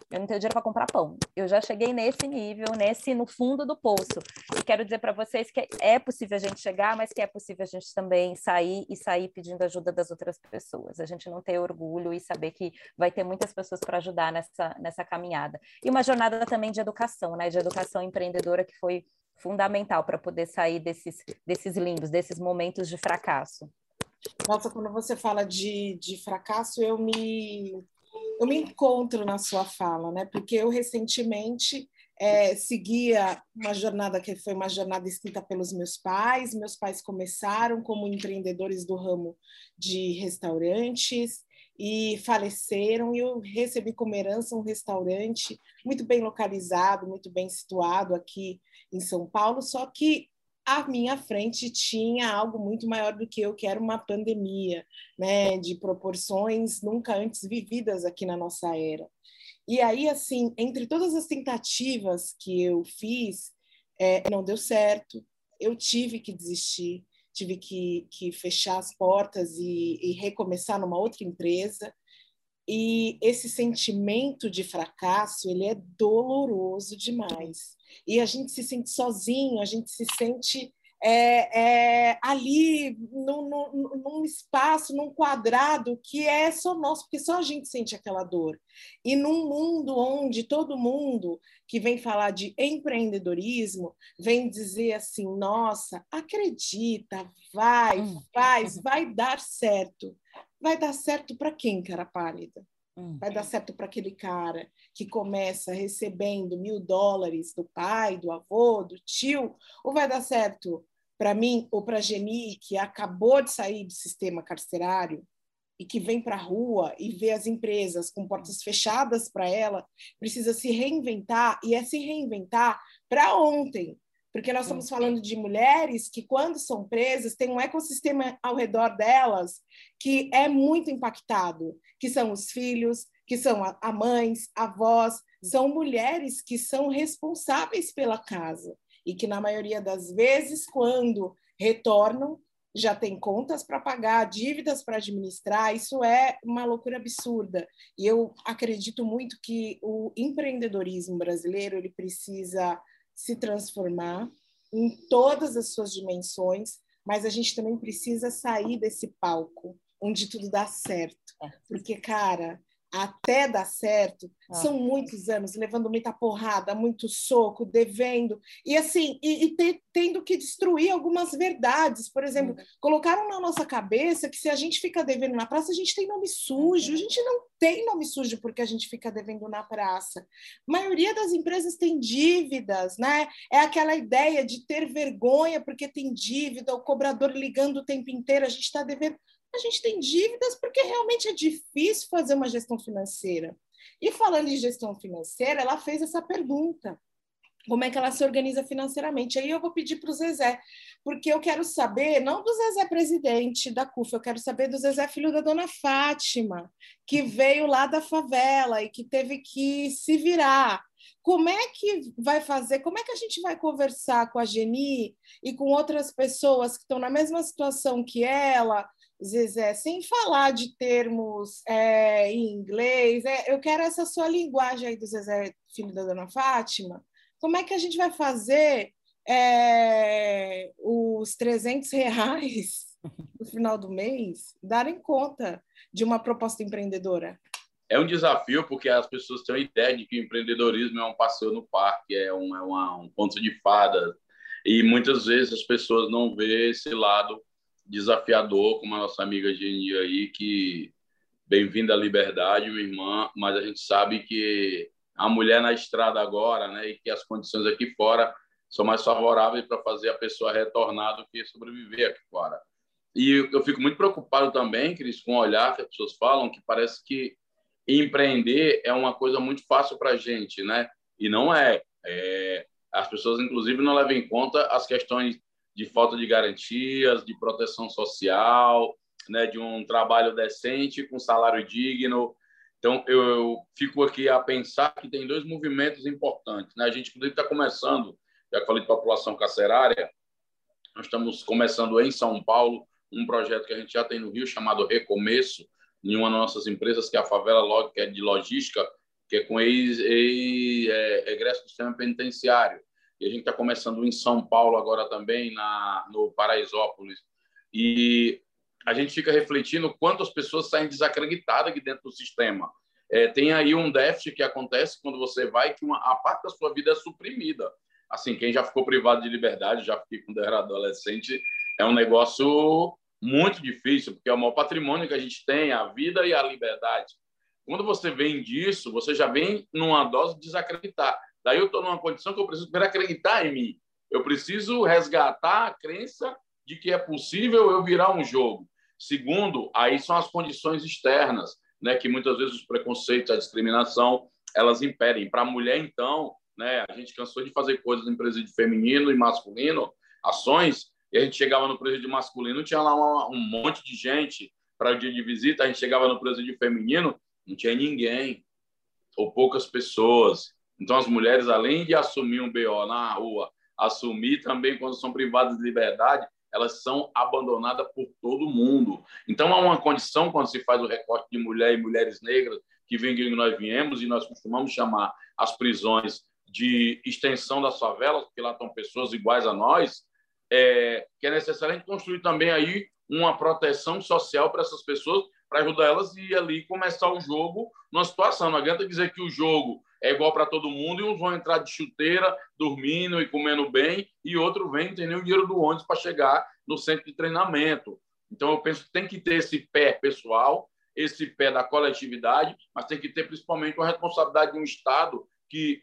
eu não tenho dinheiro para comprar pão. Eu já cheguei nesse nível, nesse no fundo do poço. E quero dizer para vocês que é possível a gente chegar, mas que é possível a gente também sair e sair pedindo ajuda das outras pessoas. A gente não ter orgulho e saber que vai ter muitas pessoas para ajudar nessa, nessa caminhada. E uma jornada também de educação, né? De educação empreendedora que foi fundamental para poder sair desses, desses limbos, desses momentos de fracasso. Nossa, quando você fala de, de fracasso, eu me, eu me encontro na sua fala, né? Porque eu recentemente é, seguia uma jornada que foi uma jornada escrita pelos meus pais. Meus pais começaram como empreendedores do ramo de restaurantes e faleceram. E eu recebi como herança um restaurante muito bem localizado, muito bem situado aqui em São Paulo. Só que à minha frente tinha algo muito maior do que eu, que era uma pandemia, né, de proporções nunca antes vividas aqui na nossa era. E aí, assim, entre todas as tentativas que eu fiz, é, não deu certo. Eu tive que desistir, tive que, que fechar as portas e, e recomeçar numa outra empresa. E esse sentimento de fracasso, ele é doloroso demais. E a gente se sente sozinho, a gente se sente é, é, ali num, num, num, espaço, num quadrado que é só nosso, porque só a gente sente aquela dor. E num mundo onde todo mundo que vem falar de empreendedorismo vem dizer assim: nossa, acredita, vai, hum. faz, vai dar certo. Vai dar certo para quem, cara pálida? Hum. Vai dar certo para aquele cara que começa recebendo mil dólares do pai, do avô, do tio? Ou vai dar certo para mim ou para a Geni, que acabou de sair do sistema carcerário e que vem para a rua e vê as empresas com portas fechadas para ela, precisa se reinventar e é se reinventar para ontem, porque nós estamos falando de mulheres que, quando são presas, tem um ecossistema ao redor delas que é muito impactado, que são os filhos, que são a mães, avós, são mulheres que são responsáveis pela casa e que, na maioria das vezes, quando retornam, já tem contas para pagar, dívidas para administrar, isso é uma loucura absurda. E eu acredito muito que o empreendedorismo brasileiro ele precisa se transformar em todas as suas dimensões, mas a gente também precisa sair desse palco onde tudo dá certo. É. Porque, cara, até dar certo, ah. são muitos anos levando muita porrada, muito soco, devendo, e assim, e, e te, tendo que destruir algumas verdades. Por exemplo, uhum. colocaram na nossa cabeça que se a gente fica devendo na praça, a gente tem nome sujo. Uhum. A gente não tem nome sujo porque a gente fica devendo na praça. A maioria das empresas tem dívidas, né? É aquela ideia de ter vergonha porque tem dívida, o cobrador ligando o tempo inteiro, a gente está devendo a gente tem dívidas porque realmente é difícil fazer uma gestão financeira. E falando em gestão financeira, ela fez essa pergunta: como é que ela se organiza financeiramente? Aí eu vou pedir para o Zezé, porque eu quero saber, não do Zezé presidente da CUF, eu quero saber do Zezé filho da dona Fátima, que veio lá da favela e que teve que se virar. Como é que vai fazer? Como é que a gente vai conversar com a Geni e com outras pessoas que estão na mesma situação que ela? Zezé, sem falar de termos é, em inglês, é, eu quero essa sua linguagem aí do Zezé, filho da dona Fátima. Como é que a gente vai fazer é, os 300 reais (laughs) no final do mês darem conta de uma proposta empreendedora? É um desafio porque as pessoas têm a ideia de que o empreendedorismo é um passeio no parque, é um, é uma, um ponto de fada, e muitas vezes as pessoas não vê esse lado desafiador, como a nossa amiga Geni aí, que bem-vinda à liberdade, minha irmã, mas a gente sabe que a mulher na estrada agora, né, e que as condições aqui fora são mais favoráveis para fazer a pessoa retornar do que sobreviver aqui fora. E eu fico muito preocupado também, Cris, com o olhar que as pessoas falam, que parece que empreender é uma coisa muito fácil para a gente, né? E não é. é. As pessoas, inclusive, não levam em conta as questões de falta de garantias, de proteção social, né, de um trabalho decente, com salário digno. Então, eu, eu fico aqui a pensar que tem dois movimentos importantes. Né? A gente, inclusive, está começando, já que falei de população carcerária, nós estamos começando em São Paulo um projeto que a gente já tem no Rio, chamado Recomeço, em uma das nossas empresas, que é a Favela Log, que é de logística, que é com ex-egresso ex, é, do sistema penitenciário e a gente está começando em São Paulo agora também, na, no Paraisópolis. E a gente fica refletindo quantas pessoas saem desacreditadas aqui dentro do sistema. É, tem aí um déficit que acontece quando você vai, que uma, a parte da sua vida é suprimida. Assim, quem já ficou privado de liberdade, já fiquei quando era adolescente, é um negócio muito difícil, porque é o maior patrimônio que a gente tem, a vida e a liberdade. Quando você vem disso, você já vem numa dose de desacreditar. Daí eu estou numa condição que eu preciso primeiro acreditar em mim. Eu preciso resgatar a crença de que é possível eu virar um jogo. Segundo, aí são as condições externas, né, que muitas vezes os preconceitos, a discriminação, elas impedem. Para a mulher, então, né, a gente cansou de fazer coisas em presídio feminino e masculino, ações, e a gente chegava no presídio masculino, tinha lá uma, um monte de gente para o dia de visita, a gente chegava no presídio feminino, não tinha ninguém, ou poucas pessoas. Então, as mulheres, além de assumir um BO na rua, assumir também quando são privadas de liberdade, elas são abandonadas por todo mundo. Então, há uma condição, quando se faz o recorte de mulher e mulheres negras, que vem que nós viemos, e nós costumamos chamar as prisões de extensão das favelas, porque lá estão pessoas iguais a nós, é, que é necessário construir também aí uma proteção social para essas pessoas, para ajudar elas e ali começar o jogo numa situação. Não adianta dizer que o jogo é igual para todo mundo e uns vão entrar de chuteira, dormindo e comendo bem, e outro vem, não nem o dinheiro do ônibus para chegar no centro de treinamento. Então, eu penso que tem que ter esse pé pessoal, esse pé da coletividade, mas tem que ter principalmente a responsabilidade de um Estado que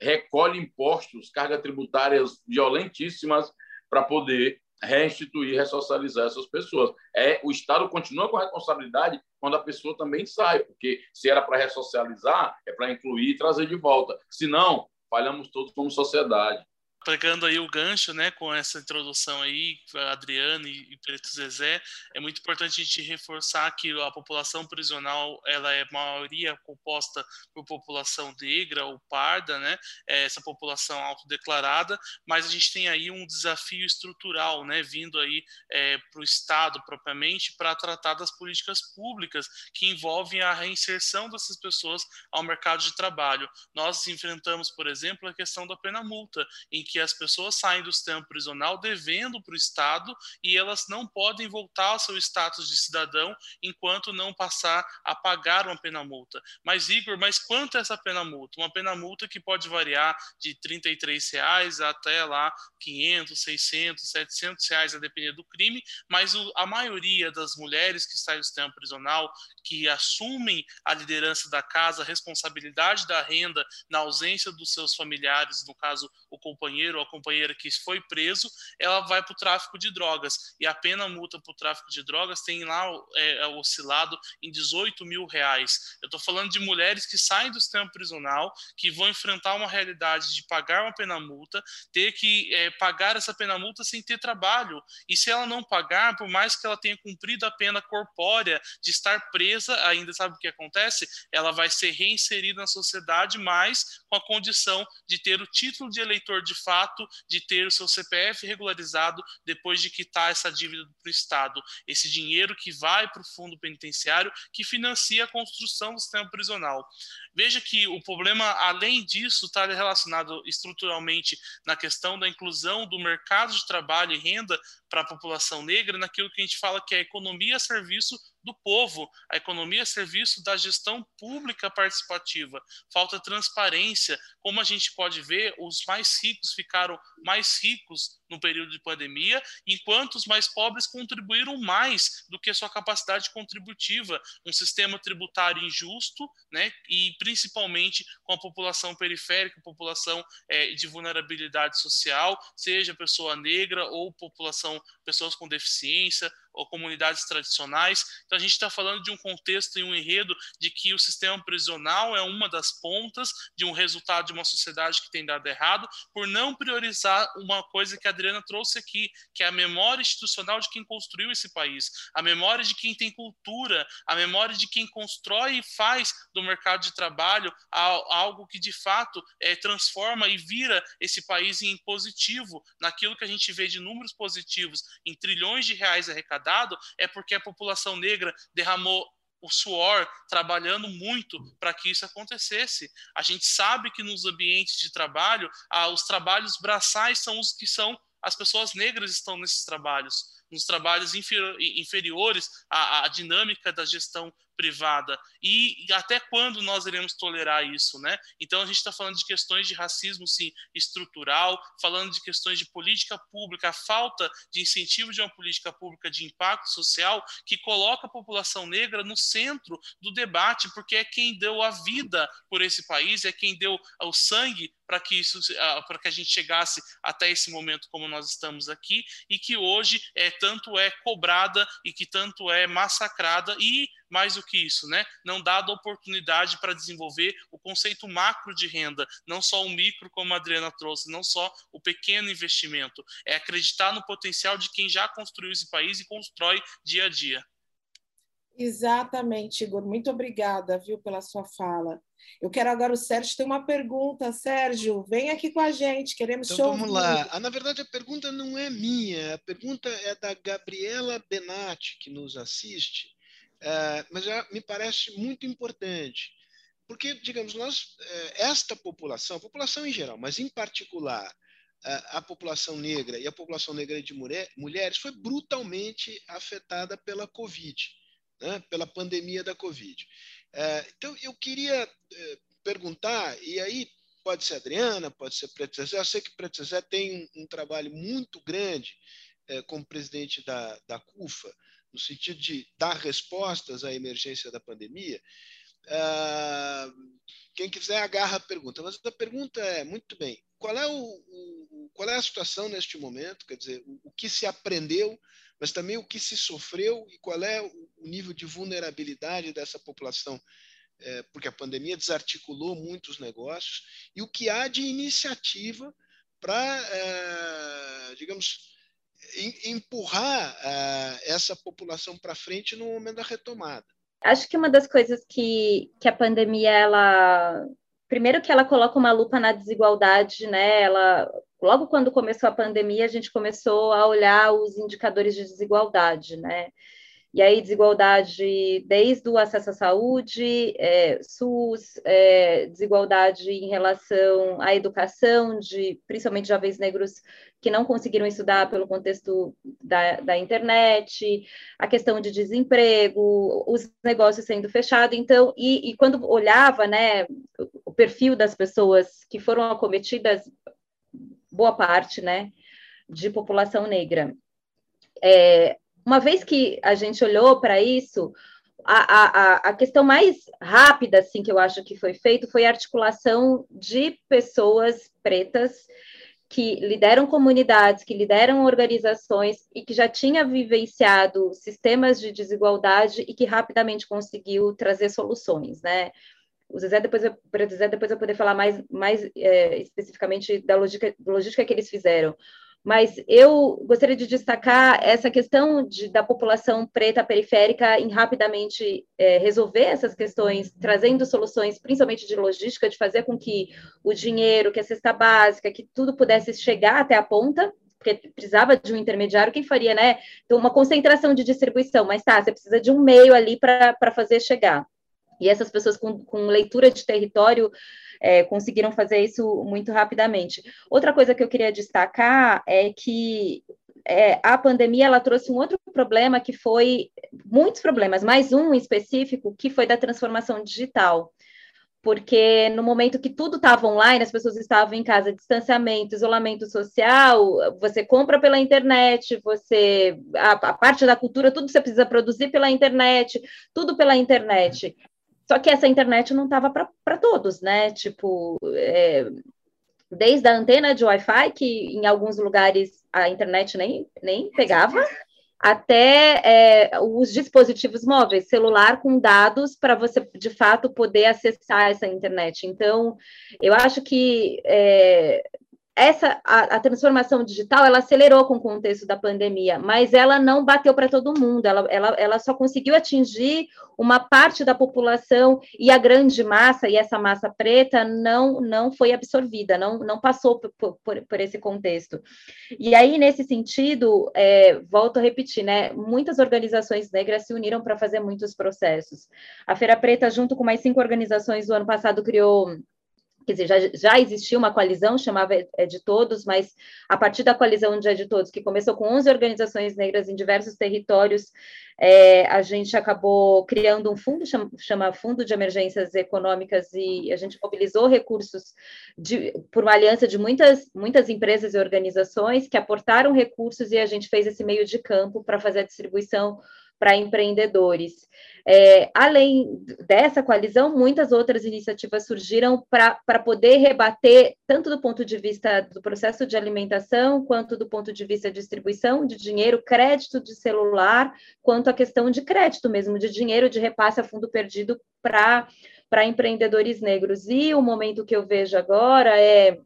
recolhe impostos, cargas tributárias violentíssimas para poder restituir, ressocializar essas pessoas. É o Estado continua com a responsabilidade quando a pessoa também sai, porque se era para ressocializar, é para incluir e trazer de volta. Se não, falhamos todos como sociedade pegando aí o gancho, né, com essa introdução aí, Adriano e, e Preto Zezé, é muito importante a gente reforçar que a população prisional, ela é maioria composta por população negra ou parda, né, é essa população autodeclarada, mas a gente tem aí um desafio estrutural, né, vindo aí é, para o Estado propriamente, para tratar das políticas públicas que envolvem a reinserção dessas pessoas ao mercado de trabalho. Nós enfrentamos, por exemplo, a questão da pena multa, em que as pessoas saem do sistema prisional devendo para o Estado e elas não podem voltar ao seu status de cidadão enquanto não passar a pagar uma pena multa. Mas, Igor, mas quanto é essa pena multa? Uma pena multa que pode variar de R$ reais até lá 500, 600, 700 reais, a depender do crime, mas a maioria das mulheres que saem do sistema prisional, que assumem a liderança da casa, a responsabilidade da renda na ausência dos seus familiares, no caso, o companheiro companheiro ou a companheira que foi preso, ela vai para o tráfico de drogas. E a pena multa para o tráfico de drogas tem lá é, é oscilado em 18 mil reais. Eu estou falando de mulheres que saem do sistema prisional, que vão enfrentar uma realidade de pagar uma pena multa, ter que é, pagar essa pena multa sem ter trabalho. E se ela não pagar, por mais que ela tenha cumprido a pena corpórea de estar presa, ainda sabe o que acontece? Ela vai ser reinserida na sociedade, mas com a condição de ter o título de eleitor de fato de ter o seu CPF regularizado depois de quitar essa dívida para o Estado. Esse dinheiro que vai para o fundo penitenciário que financia a construção do sistema prisional. Veja que o problema, além disso, está relacionado estruturalmente na questão da inclusão do mercado de trabalho e renda para a população negra, naquilo que a gente fala que é a economia a serviço do povo, a economia a serviço da gestão pública participativa. Falta transparência. Como a gente pode ver, os mais ricos ficaram mais ricos no período de pandemia, enquanto os mais pobres contribuíram mais do que sua capacidade contributiva. Um sistema tributário injusto, né, e principalmente com a população periférica, população é, de vulnerabilidade social, seja pessoa negra ou população, pessoas com deficiência, ou comunidades tradicionais. Então, a gente está falando de um contexto e um enredo de que o sistema prisional é uma das pontas de um resultado de uma sociedade que tem dado errado, por não priorizar uma coisa que a Adriana trouxe aqui, que é a memória institucional de quem construiu esse país, a memória de quem tem cultura, a memória de quem constrói e faz do mercado de trabalho algo que de fato é, transforma e vira esse país em positivo, naquilo que a gente vê de números positivos, em trilhões de reais arrecadados dado é porque a população negra derramou o suor trabalhando muito para que isso acontecesse. A gente sabe que nos ambientes de trabalho, ah, os trabalhos braçais são os que são as pessoas negras estão nesses trabalhos nos trabalhos inferiores à, à, dinâmica da gestão privada e até quando nós iremos tolerar isso, né? Então a gente está falando de questões de racismo sim estrutural, falando de questões de política pública, a falta de incentivo de uma política pública de impacto social que coloca a população negra no centro do debate, porque é quem deu a vida por esse país, é quem deu o sangue para que isso para que a gente chegasse até esse momento como nós estamos aqui e que hoje é tanto é cobrada e que tanto é massacrada e mais do que isso, né? Não dado oportunidade para desenvolver o conceito macro de renda, não só o micro, como a Adriana trouxe, não só o pequeno investimento. É acreditar no potencial de quem já construiu esse país e constrói dia a dia. Exatamente, Igor. Muito obrigada, viu, pela sua fala. Eu quero agora o Sérgio tem uma pergunta. Sérgio, vem aqui com a gente, queremos então, Vamos lá. Ah, na verdade, a pergunta não é minha, a pergunta é da Gabriela Benatti, que nos assiste, uh, mas já me parece muito importante. Porque, digamos, nós, uh, esta população, a população em geral, mas em particular a, a população negra e a população negra de mulher, mulheres foi brutalmente afetada pela Covid, né, pela pandemia da Covid. É, então, eu queria é, perguntar, e aí pode ser Adriana, pode ser Preto Zezé, eu sei que Preto Zezé tem um, um trabalho muito grande é, como presidente da, da CUFA, no sentido de dar respostas à emergência da pandemia. Quem quiser agarra a pergunta, mas a pergunta é muito bem: qual é, o, o qual é a situação neste momento? Quer dizer, o, o, que se aprendeu, mas também o que se sofreu e qual é o, o nível de vulnerabilidade dessa população? É, porque a pandemia desarticulou muitos negócios e o que há de iniciativa para, é, digamos, empurrar uh, essa população para frente no momento da retomada. Acho que uma das coisas que, que a pandemia ela primeiro que ela coloca uma lupa na desigualdade, né? Ela logo quando começou a pandemia a gente começou a olhar os indicadores de desigualdade, né? E aí, desigualdade desde o acesso à saúde, é, SUS, é, desigualdade em relação à educação, de principalmente jovens negros que não conseguiram estudar pelo contexto da, da internet, a questão de desemprego, os negócios sendo fechados. Então, e, e quando olhava né, o perfil das pessoas que foram acometidas, boa parte né, de população negra. É, uma vez que a gente olhou para isso, a, a, a questão mais rápida, assim, que eu acho que foi feito foi a articulação de pessoas pretas que lideram comunidades, que lideram organizações e que já tinha vivenciado sistemas de desigualdade e que rapidamente conseguiu trazer soluções, né? O Zezé depois, para Zezé depois eu poder falar mais, mais é, especificamente da logística, logística que eles fizeram mas eu gostaria de destacar essa questão de, da população preta periférica em rapidamente é, resolver essas questões, trazendo soluções, principalmente de logística, de fazer com que o dinheiro, que a cesta básica, que tudo pudesse chegar até a ponta, porque precisava de um intermediário, quem faria, né? Então, uma concentração de distribuição, mas tá, você precisa de um meio ali para fazer chegar. E essas pessoas com, com leitura de território é, conseguiram fazer isso muito rapidamente. Outra coisa que eu queria destacar é que é, a pandemia ela trouxe um outro problema que foi muitos problemas, mais um específico que foi da transformação digital. Porque no momento que tudo estava online, as pessoas estavam em casa, distanciamento, isolamento social, você compra pela internet, você a, a parte da cultura, tudo você precisa produzir pela internet, tudo pela internet. Só que essa internet não estava para todos, né? Tipo, é, desde a antena de Wi-Fi, que em alguns lugares a internet nem, nem pegava, até é, os dispositivos móveis, celular com dados para você de fato poder acessar essa internet. Então, eu acho que é, essa a, a, transformação digital ela acelerou com o contexto da pandemia, mas ela não bateu para todo mundo, ela, ela, ela só conseguiu atingir uma parte da população e a grande massa, e essa massa preta não, não foi absorvida, não, não passou por, por, por esse contexto. E aí, nesse sentido, é, volto a repetir, né? Muitas organizações negras se uniram para fazer muitos processos. A Feira Preta, junto com mais cinco organizações do ano passado, criou quer dizer, já, já existia uma coalizão, chamava É de Todos, mas a partir da coalizão de É de Todos, que começou com 11 organizações negras em diversos territórios, é, a gente acabou criando um fundo, chama, chama, Fundo de Emergências Econômicas, e a gente mobilizou recursos de, por uma aliança de muitas, muitas empresas e organizações que aportaram recursos, e a gente fez esse meio de campo para fazer a distribuição para empreendedores. É, além dessa coalizão, muitas outras iniciativas surgiram para poder rebater, tanto do ponto de vista do processo de alimentação, quanto do ponto de vista de distribuição de dinheiro, crédito de celular, quanto a questão de crédito mesmo, de dinheiro de repasse a fundo perdido para empreendedores negros. E o momento que eu vejo agora é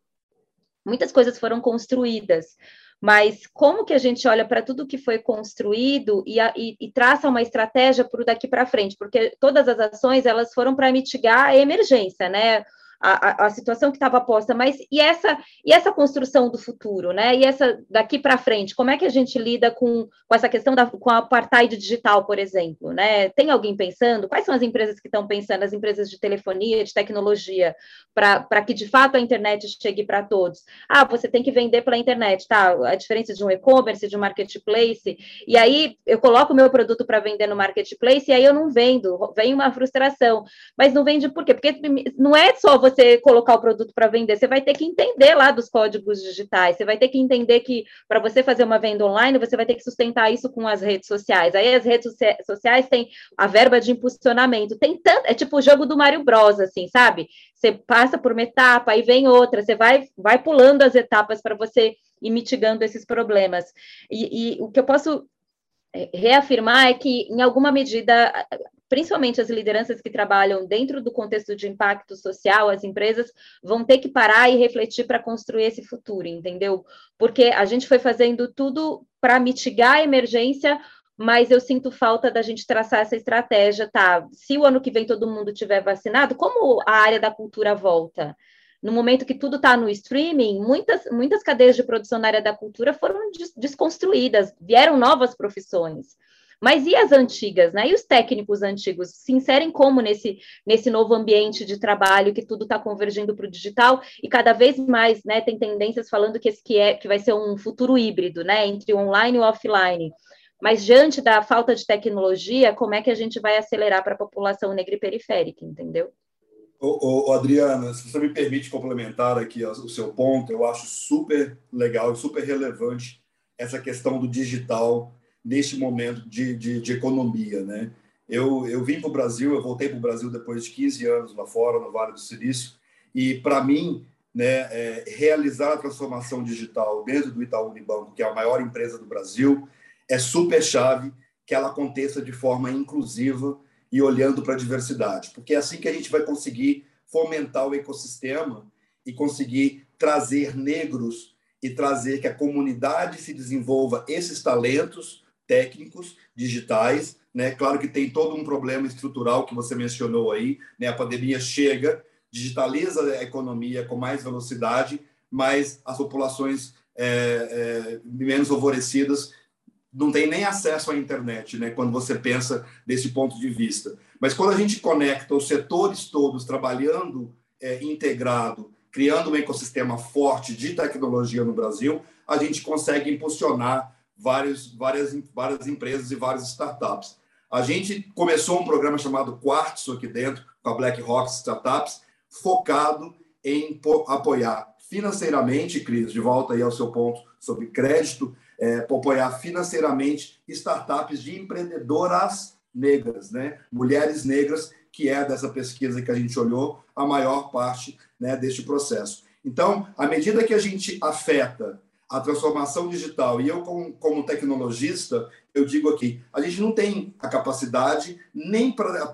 muitas coisas foram construídas, mas como que a gente olha para tudo que foi construído e, a, e, e traça uma estratégia para o daqui para frente? Porque todas as ações elas foram para mitigar a emergência, né? A, a situação que estava posta, mas e essa, e essa construção do futuro, né? E essa daqui para frente, como é que a gente lida com, com essa questão da com a apartheid digital, por exemplo, né? Tem alguém pensando? Quais são as empresas que estão pensando, as empresas de telefonia, de tecnologia, para que de fato a internet chegue para todos? Ah, você tem que vender pela internet, tá? A diferença de um e-commerce, de um marketplace, e aí eu coloco o meu produto para vender no marketplace e aí eu não vendo, vem uma frustração. Mas não vende por quê? Porque não é só você colocar o produto para vender, você vai ter que entender lá dos códigos digitais, você vai ter que entender que para você fazer uma venda online, você vai ter que sustentar isso com as redes sociais. Aí as redes sociais têm a verba de impulsionamento, tem tanto, é tipo o jogo do Mario Bros, assim, sabe? Você passa por uma etapa, aí vem outra, você vai, vai pulando as etapas para você ir mitigando esses problemas. E, e o que eu posso reafirmar é que, em alguma medida, principalmente as lideranças que trabalham dentro do contexto de impacto social, as empresas vão ter que parar e refletir para construir esse futuro, entendeu? Porque a gente foi fazendo tudo para mitigar a emergência, mas eu sinto falta da gente traçar essa estratégia, tá? Se o ano que vem todo mundo tiver vacinado, como a área da cultura volta? No momento que tudo está no streaming, muitas, muitas cadeias de produção na área da cultura foram des desconstruídas, vieram novas profissões. Mas e as antigas, né? E os técnicos antigos se inserem como nesse, nesse novo ambiente de trabalho que tudo está convergindo para o digital e cada vez mais, né? Tem tendências falando que esse que é que vai ser um futuro híbrido, né? Entre online e offline. Mas diante da falta de tecnologia, como é que a gente vai acelerar para a população negra e periférica, entendeu? Ô, ô, Adriana, se você me permite complementar aqui o seu ponto, eu acho super legal e super relevante essa questão do digital neste momento de, de, de economia, né? Eu, eu vim para o Brasil, eu voltei para o Brasil depois de 15 anos lá fora, no Vale do Silício, e para mim, né, é, realizar a transformação digital dentro do Itaú Unibanco, que é a maior empresa do Brasil, é super chave que ela aconteça de forma inclusiva, e olhando para a diversidade, porque é assim que a gente vai conseguir fomentar o ecossistema e conseguir trazer negros e trazer que a comunidade se desenvolva esses talentos técnicos, digitais, né? Claro que tem todo um problema estrutural que você mencionou aí, né? A pandemia chega, digitaliza a economia com mais velocidade, mas as populações é, é, menos favorecidas não tem nem acesso à internet, né, quando você pensa desse ponto de vista. Mas quando a gente conecta os setores todos trabalhando é, integrado, criando um ecossistema forte de tecnologia no Brasil, a gente consegue impulsionar vários, várias, várias empresas e várias startups. A gente começou um programa chamado Quartzo aqui dentro, com a BlackRock Startups, focado em apoiar financeiramente, Cris, de volta aí ao seu ponto sobre crédito, é, apoiar financeiramente startups de empreendedoras negras, né? mulheres negras, que é dessa pesquisa que a gente olhou a maior parte né, deste processo. Então, à medida que a gente afeta a transformação digital, e eu, como, como tecnologista, eu digo aqui, a gente não tem a capacidade nem para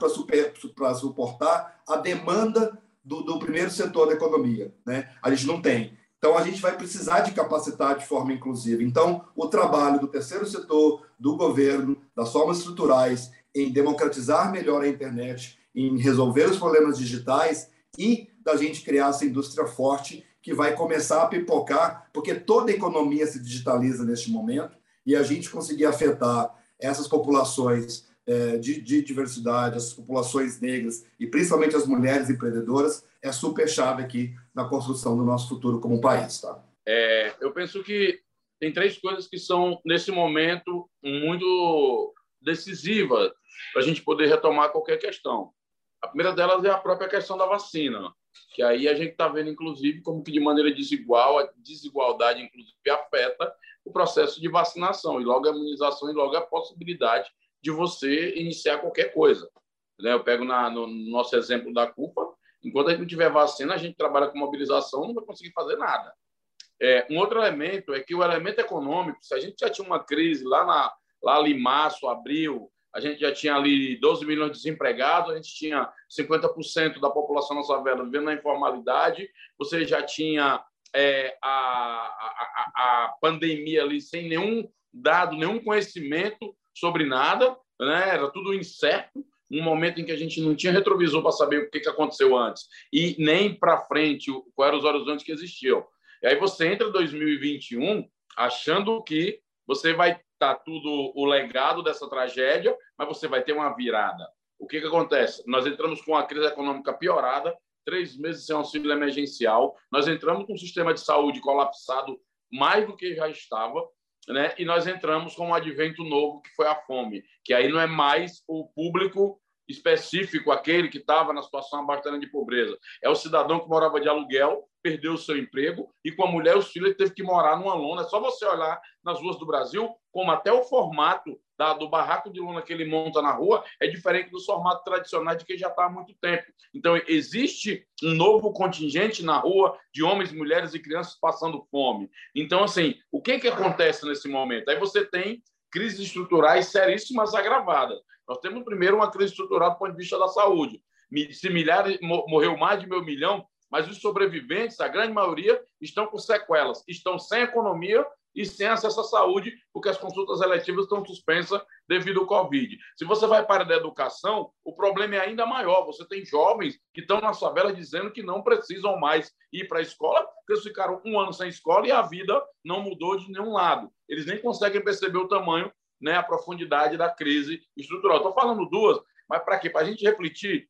suportar a demanda do, do, primeiro setor da economia. Né? A gente não tem. Então, a gente vai precisar de capacitar de forma inclusiva. Então, o trabalho do terceiro setor, do governo, das formas estruturais, em democratizar melhor a internet, em resolver os problemas digitais e da gente criar essa indústria forte que vai começar a pipocar, porque toda a economia se digitaliza neste momento e a gente conseguir afetar essas populações é, de, de diversidade, essas populações negras e principalmente as mulheres empreendedoras, é super chave aqui na construção do nosso futuro como país. Tá? É, eu penso que tem três coisas que são, nesse momento, muito decisivas para a gente poder retomar qualquer questão. A primeira delas é a própria questão da vacina, que aí a gente está vendo, inclusive, como que de maneira desigual, a desigualdade, inclusive, afeta o processo de vacinação, e logo a imunização, e logo a possibilidade de você iniciar qualquer coisa. Né? Eu pego na, no nosso exemplo da culpa, Enquanto a gente não tiver vacina, a gente trabalha com mobilização, não vai conseguir fazer nada. É, um outro elemento é que o elemento econômico, se a gente já tinha uma crise lá, na, lá ali março, abril, a gente já tinha ali 12 milhões de desempregados, a gente tinha 50% da população na favela vivendo na informalidade, você já tinha é, a, a, a, pandemia ali sem nenhum dado, nenhum conhecimento sobre nada, né? era tudo incerto. Um momento em que a gente não tinha retrovisor para saber o que, que aconteceu antes e nem para frente quais eram os horizontes que existiam. E aí você entra em 2021 achando que você vai estar tá tudo o legado dessa tragédia, mas você vai ter uma virada. O que, que acontece? Nós entramos com a crise econômica piorada, três meses sem auxílio emergencial, nós entramos com um sistema de saúde colapsado mais do que já estava, né? E nós entramos com um advento novo que foi a fome, que aí não é mais o público específico, aquele que estava na situação abaixo de pobreza. É o cidadão que morava de aluguel, perdeu o seu emprego e com a mulher e os filhos teve que morar numa lona. É só você olhar nas ruas do Brasil, como até o formato da, do barraco de lona que ele monta na rua é diferente do formato tradicional de que já está há muito tempo. Então, existe um novo contingente na rua de homens, mulheres e crianças passando fome. Então, assim, o que, que acontece nesse momento? Aí você tem crises estruturais seríssimas agravadas. Nós temos, primeiro, uma crise estrutural do ponto de vista da saúde. Se milhares, morreu mais de meio milhão, mas os sobreviventes, a grande maioria, estão com sequelas, estão sem economia e sem acesso à saúde, porque as consultas eletivas estão suspensas devido ao Covid. Se você vai para a educação, o problema é ainda maior. Você tem jovens que estão na favela dizendo que não precisam mais ir para a escola, porque eles ficaram um ano sem escola e a vida não mudou de nenhum lado. Eles nem conseguem perceber o tamanho né, a profundidade da crise estrutural. Estou falando duas, mas para quê? Para a gente refletir.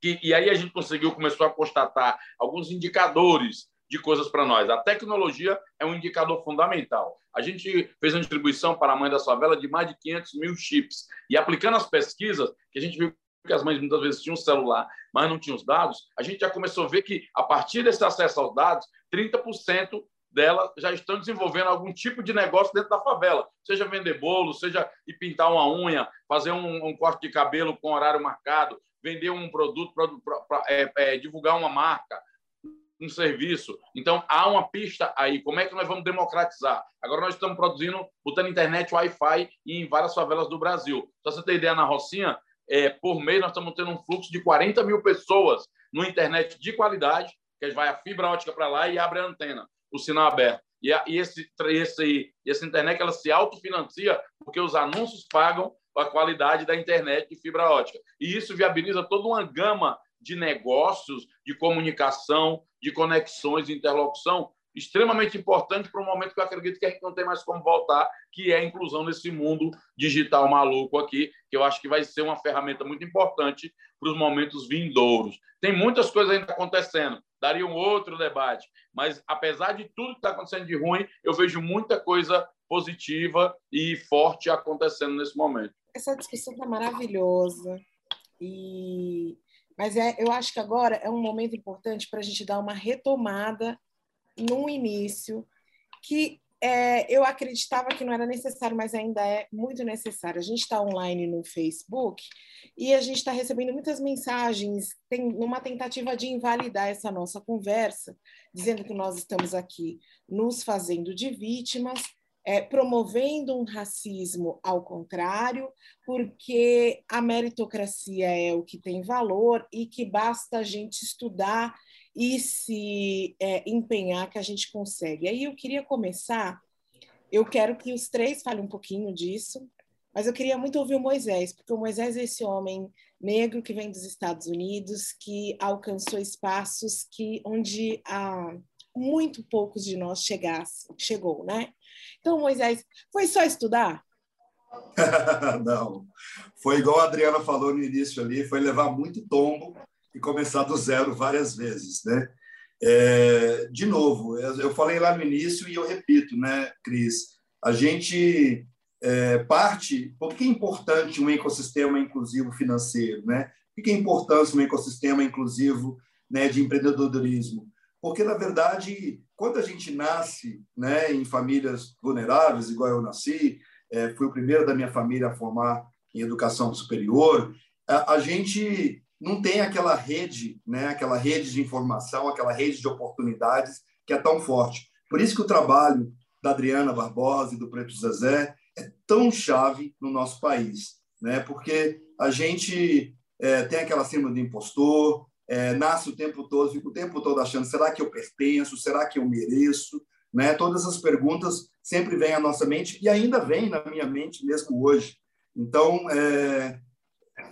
Que, e aí a gente conseguiu, começou a constatar alguns indicadores de coisas para nós. A tecnologia é um indicador fundamental. A gente fez uma distribuição para a mãe da favela de mais de 500 mil chips. E aplicando as pesquisas, que a gente viu que as mães muitas vezes tinham celular, mas não tinham os dados, a gente já começou a ver que, a partir desse acesso aos dados, 30% dela já estão desenvolvendo algum tipo de negócio dentro da favela, seja vender bolo, seja ir pintar uma unha, fazer um, um corte de cabelo com horário marcado, vender um produto, para é, é, divulgar uma marca, um serviço. Então, há uma pista aí. Como é que nós vamos democratizar? Agora nós estamos produzindo, botando internet Wi-Fi em várias favelas do Brasil. Só você ter ideia, na Rocinha, é, por mês nós estamos tendo um fluxo de 40 mil pessoas no internet de qualidade, que vai a fibra ótica para lá e abre a antena o sinal aberto. E, a, e esse, esse, essa internet ela se autofinancia porque os anúncios pagam a qualidade da internet de fibra ótica. E isso viabiliza toda uma gama de negócios, de comunicação, de conexões, de interlocução, extremamente importante para um momento que eu acredito que a gente não tem mais como voltar, que é a inclusão nesse mundo digital maluco aqui, que eu acho que vai ser uma ferramenta muito importante para os momentos vindouros. Tem muitas coisas ainda acontecendo, daria um outro debate. Mas, apesar de tudo que está acontecendo de ruim, eu vejo muita coisa positiva e forte acontecendo nesse momento. Essa discussão está maravilhosa. E... Mas é, eu acho que agora é um momento importante para a gente dar uma retomada no início, que é, eu acreditava que não era necessário, mas ainda é muito necessário. A gente está online no Facebook e a gente está recebendo muitas mensagens, tem numa tentativa de invalidar essa nossa conversa, dizendo que nós estamos aqui nos fazendo de vítimas, é, promovendo um racismo ao contrário, porque a meritocracia é o que tem valor e que basta a gente estudar e se é, empenhar que a gente consegue. Aí eu queria começar, eu quero que os três falem um pouquinho disso, mas eu queria muito ouvir o Moisés, porque o Moisés é esse homem negro que vem dos Estados Unidos, que alcançou espaços que onde há muito poucos de nós chegasse, chegou, né? Então, Moisés, foi só estudar? (laughs) Não, foi igual a Adriana falou no início ali, foi levar muito tombo e começar do zero várias vezes, né? É, de novo, eu falei lá no início e eu repito, né, Cris? A gente é, parte. Por que é importante um ecossistema inclusivo financeiro, né? Por que é importante um ecossistema inclusivo né, de empreendedorismo? Porque, na verdade, quando a gente nasce né, em famílias vulneráveis, igual eu nasci, é, fui o primeiro da minha família a formar em educação superior, a, a gente não tem aquela rede, né, aquela rede de informação, aquela rede de oportunidades que é tão forte. Por isso que o trabalho da Adriana Barbosa e do Preto Zezé é tão chave no nosso país, né? Porque a gente é, tem aquela síndrome do impostor, é, nasce o tempo todo, fica o tempo todo achando: será que eu pertenço? Será que eu mereço? Né? Todas essas perguntas sempre vêm à nossa mente e ainda vem na minha mente mesmo hoje. Então, é,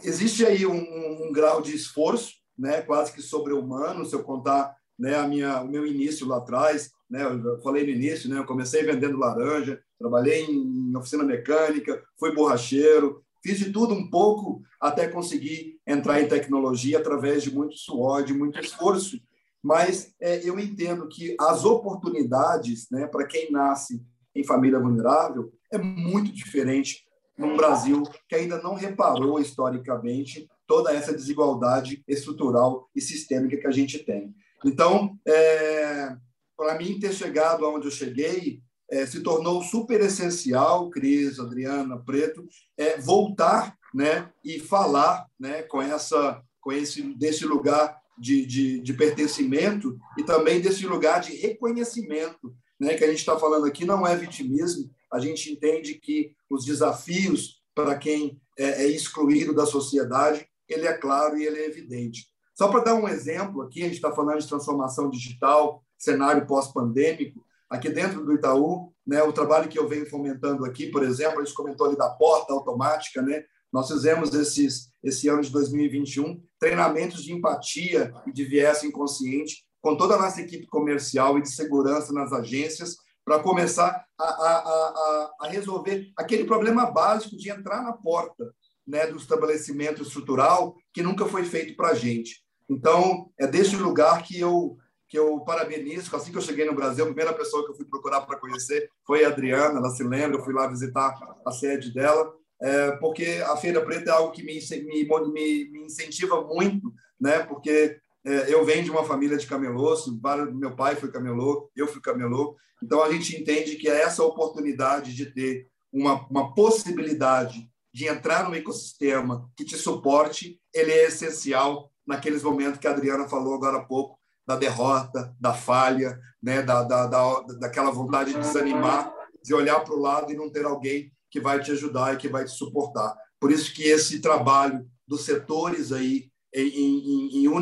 existe aí um, um, grau de esforço, né, quase que sobre-humano, se eu contar né, a minha, o meu início lá atrás, né, eu falei no início, né, eu comecei vendendo laranja, trabalhei em oficina mecânica, fui borracheiro, fiz de tudo um pouco até conseguir entrar em tecnologia através de muito suor, de muito esforço. Mas é, eu entendo que as oportunidades, né, para quem nasce em família vulnerável, é muito diferente num Brasil que ainda não reparou historicamente toda essa desigualdade estrutural e sistêmica que a gente tem. Então, é, para mim ter chegado aonde eu cheguei, é, se tornou super essencial, Cris, Adriana, Preto, é, voltar né, e falar né, com, essa, com esse desse lugar de, de, de pertencimento e também desse lugar de reconhecimento né, que a gente está falando aqui não é vitimismo, a gente entende que os desafios para quem é, é excluído da sociedade, ele é claro e ele é evidente. Só para dar um exemplo aqui, a gente está falando de transformação digital, cenário pós-pandêmico. Aqui dentro do Itaú, né, o trabalho que eu venho fomentando aqui, por exemplo, a gente comentou ali da porta automática, né? Nós fizemos esses, esse ano de 2021 treinamentos de empatia e de viés inconsciente com toda a nossa equipe comercial e de segurança nas agências para começar a, a, a, a, resolver aquele problema básico de entrar na porta né, do estabelecimento estrutural que nunca foi feito para a gente. Então, é desse lugar que eu que eu parabenizo. Assim que eu cheguei no Brasil, a primeira pessoa que eu fui procurar para conhecer foi a Adriana, ela se lembra, eu fui lá visitar a sede dela, é, porque a Feira Preta é algo que me, me, me, me incentiva muito, né? porque é, eu venho de uma família de camelôs, meu pai foi camelô, eu fui camelô, então a gente entende que é essa oportunidade de ter uma, uma possibilidade de entrar no ecossistema que te suporte, ele é essencial naqueles momentos que a Adriana falou agora há pouco, da derrota, da falha, né, da, da, da, daquela vontade de desanimar, de olhar para o lado e não ter alguém que vai te ajudar e que vai te suportar. Por isso que esse trabalho dos setores aí em, em, em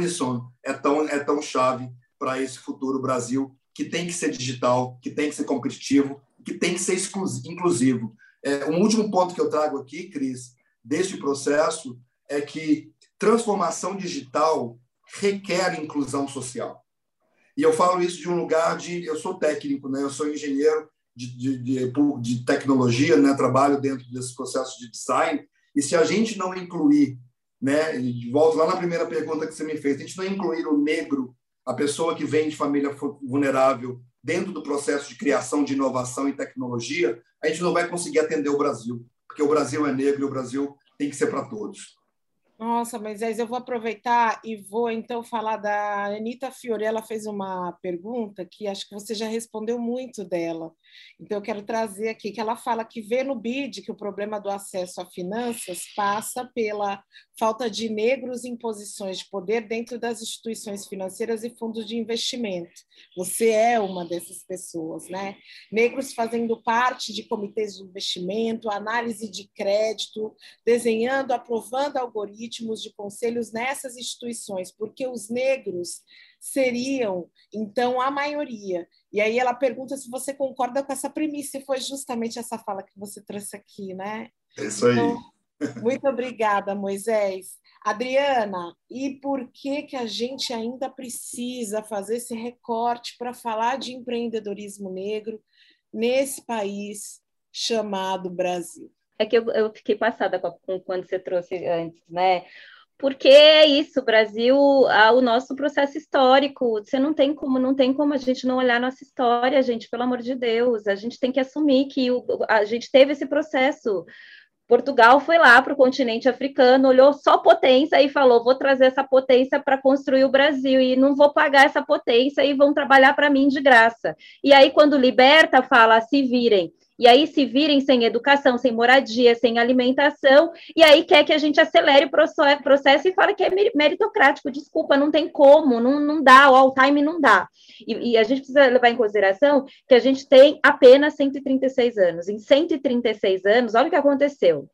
é tão, é tão chave para esse futuro Brasil, que tem que ser digital, que tem que ser competitivo, que tem que ser inclusivo. É, um último ponto que eu trago aqui, Cris, deste processo, é que transformação digital requer inclusão social. E eu falo isso de um lugar de. Eu sou técnico, né? eu sou engenheiro de, de, de, de tecnologia, né? trabalho dentro desse processo de design. E se a gente não incluir, né? Volto lá na primeira pergunta que você me fez, a gente não incluir o negro, a pessoa que vem de família vulnerável, dentro do processo de criação de inovação e tecnologia, a gente não vai conseguir atender o Brasil, porque o Brasil é negro e o Brasil tem que ser para todos. Nossa, Moisés, eu vou aproveitar e vou então falar da Anitta Fiore. Ela fez uma pergunta que acho que você já respondeu muito dela. Então, eu quero trazer aqui que ela fala que vê no BID que o problema do acesso a finanças passa pela falta de negros em posições de poder dentro das instituições financeiras e fundos de investimento. Você é uma dessas pessoas, né? Negros fazendo parte de comitês de investimento, análise de crédito, desenhando, aprovando algoritmos de conselhos nessas instituições, porque os negros seriam, então, a maioria. E aí ela pergunta se você concorda com essa premissa, e foi justamente essa fala que você trouxe aqui, né? É isso aí. Então, muito obrigada, Moisés. Adriana, e por que que a gente ainda precisa fazer esse recorte para falar de empreendedorismo negro nesse país chamado Brasil? É que eu, eu fiquei passada com, com quando você trouxe antes, né? Porque é isso, Brasil, o nosso processo histórico, você não tem como, não tem como a gente não olhar nossa história, gente, pelo amor de Deus, a gente tem que assumir que o, a gente teve esse processo, Portugal foi lá para o continente africano, olhou só potência e falou: vou trazer essa potência para construir o Brasil e não vou pagar essa potência e vão trabalhar para mim de graça. E aí, quando liberta, fala: se virem. E aí se virem sem educação, sem moradia, sem alimentação, e aí quer que a gente acelere o processo e fala que é meritocrático. Desculpa, não tem como, não, não dá, o all-time não dá. E, e, a gente precisa levar em consideração que a gente tem apenas 136 anos. Em 136 anos, olha o que aconteceu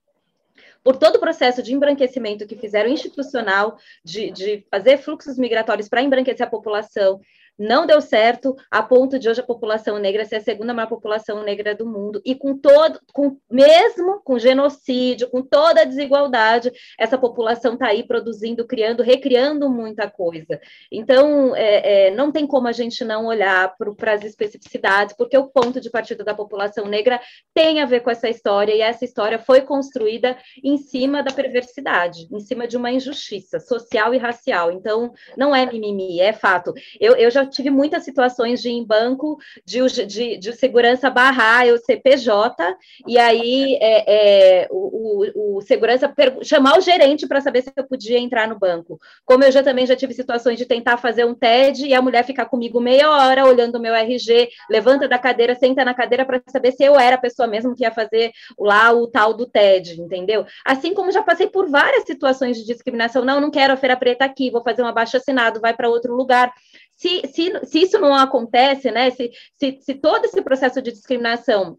por todo o processo de embranquecimento que fizeram institucional, de, de fazer fluxos migratórios para embranquecer a população, não deu certo, a ponto de hoje a população negra ser a segunda maior população negra do mundo, e com todo, com, mesmo com genocídio, com toda a desigualdade, essa população está aí produzindo, criando, recriando muita coisa. Então, é, é, não tem como a gente não olhar para as especificidades, porque o ponto de partida da população negra tem a ver com essa história, e essa história foi construída em cima da perversidade, em cima de uma injustiça social e racial. Então, não é mimimi, é fato. Eu, eu já tive muitas situações de ir em banco de, de, de segurança barrar o CPJ, e aí é, é, o, o, o, segurança chamar o gerente para saber se eu podia entrar no banco. Como eu já também já tive situações de tentar fazer um TED e a mulher ficar comigo meia hora olhando o meu RG, levanta da cadeira, senta na cadeira para saber se eu era a pessoa mesmo que ia fazer lá o tal do TED, entendeu? Assim como já passei por várias situações de discriminação, não, não quero a feira preta aqui, vou fazer um abaixo assinado, vai para outro lugar. Se, se, se isso não acontece, né? Se, se, se todo esse processo de discriminação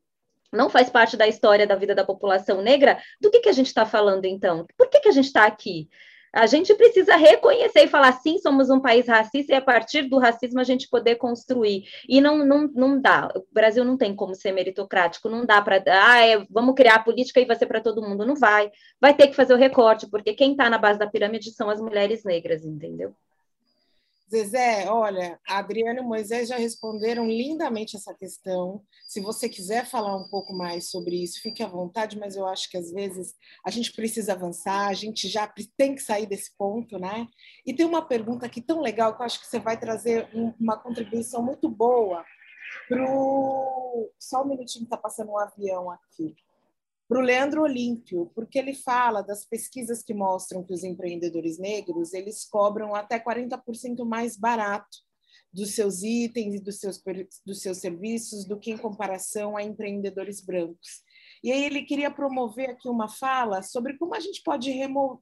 não faz parte da história da vida da população negra, do que, que a gente está falando então? Por que, que a gente está aqui? A gente precisa reconhecer e falar, sim, somos um país racista, e a partir do racismo a gente poder construir. E não, não, não dá. O Brasil não tem como ser meritocrático, não dá para. Ah, é, vamos criar a política e vai ser para todo mundo. Não vai. Vai ter que fazer o recorte, porque quem está na base da pirâmide são as mulheres negras, entendeu? Zezé, olha, a Adriana e o Moisés já responderam lindamente essa questão. Se você quiser falar um pouco mais sobre isso, fique à vontade, mas eu acho que às vezes a gente precisa avançar, a gente já tem que sair desse ponto, né? E tem uma pergunta aqui tão legal que eu acho que você vai trazer uma contribuição muito boa para o. Só um minutinho, está passando um avião aqui para o Leandro Olímpio, porque ele fala das pesquisas que mostram que os empreendedores negros eles cobram até 40% mais barato dos seus itens e dos seus, dos seus serviços do que em comparação a empreendedores brancos. E aí ele queria promover aqui uma fala sobre como a gente pode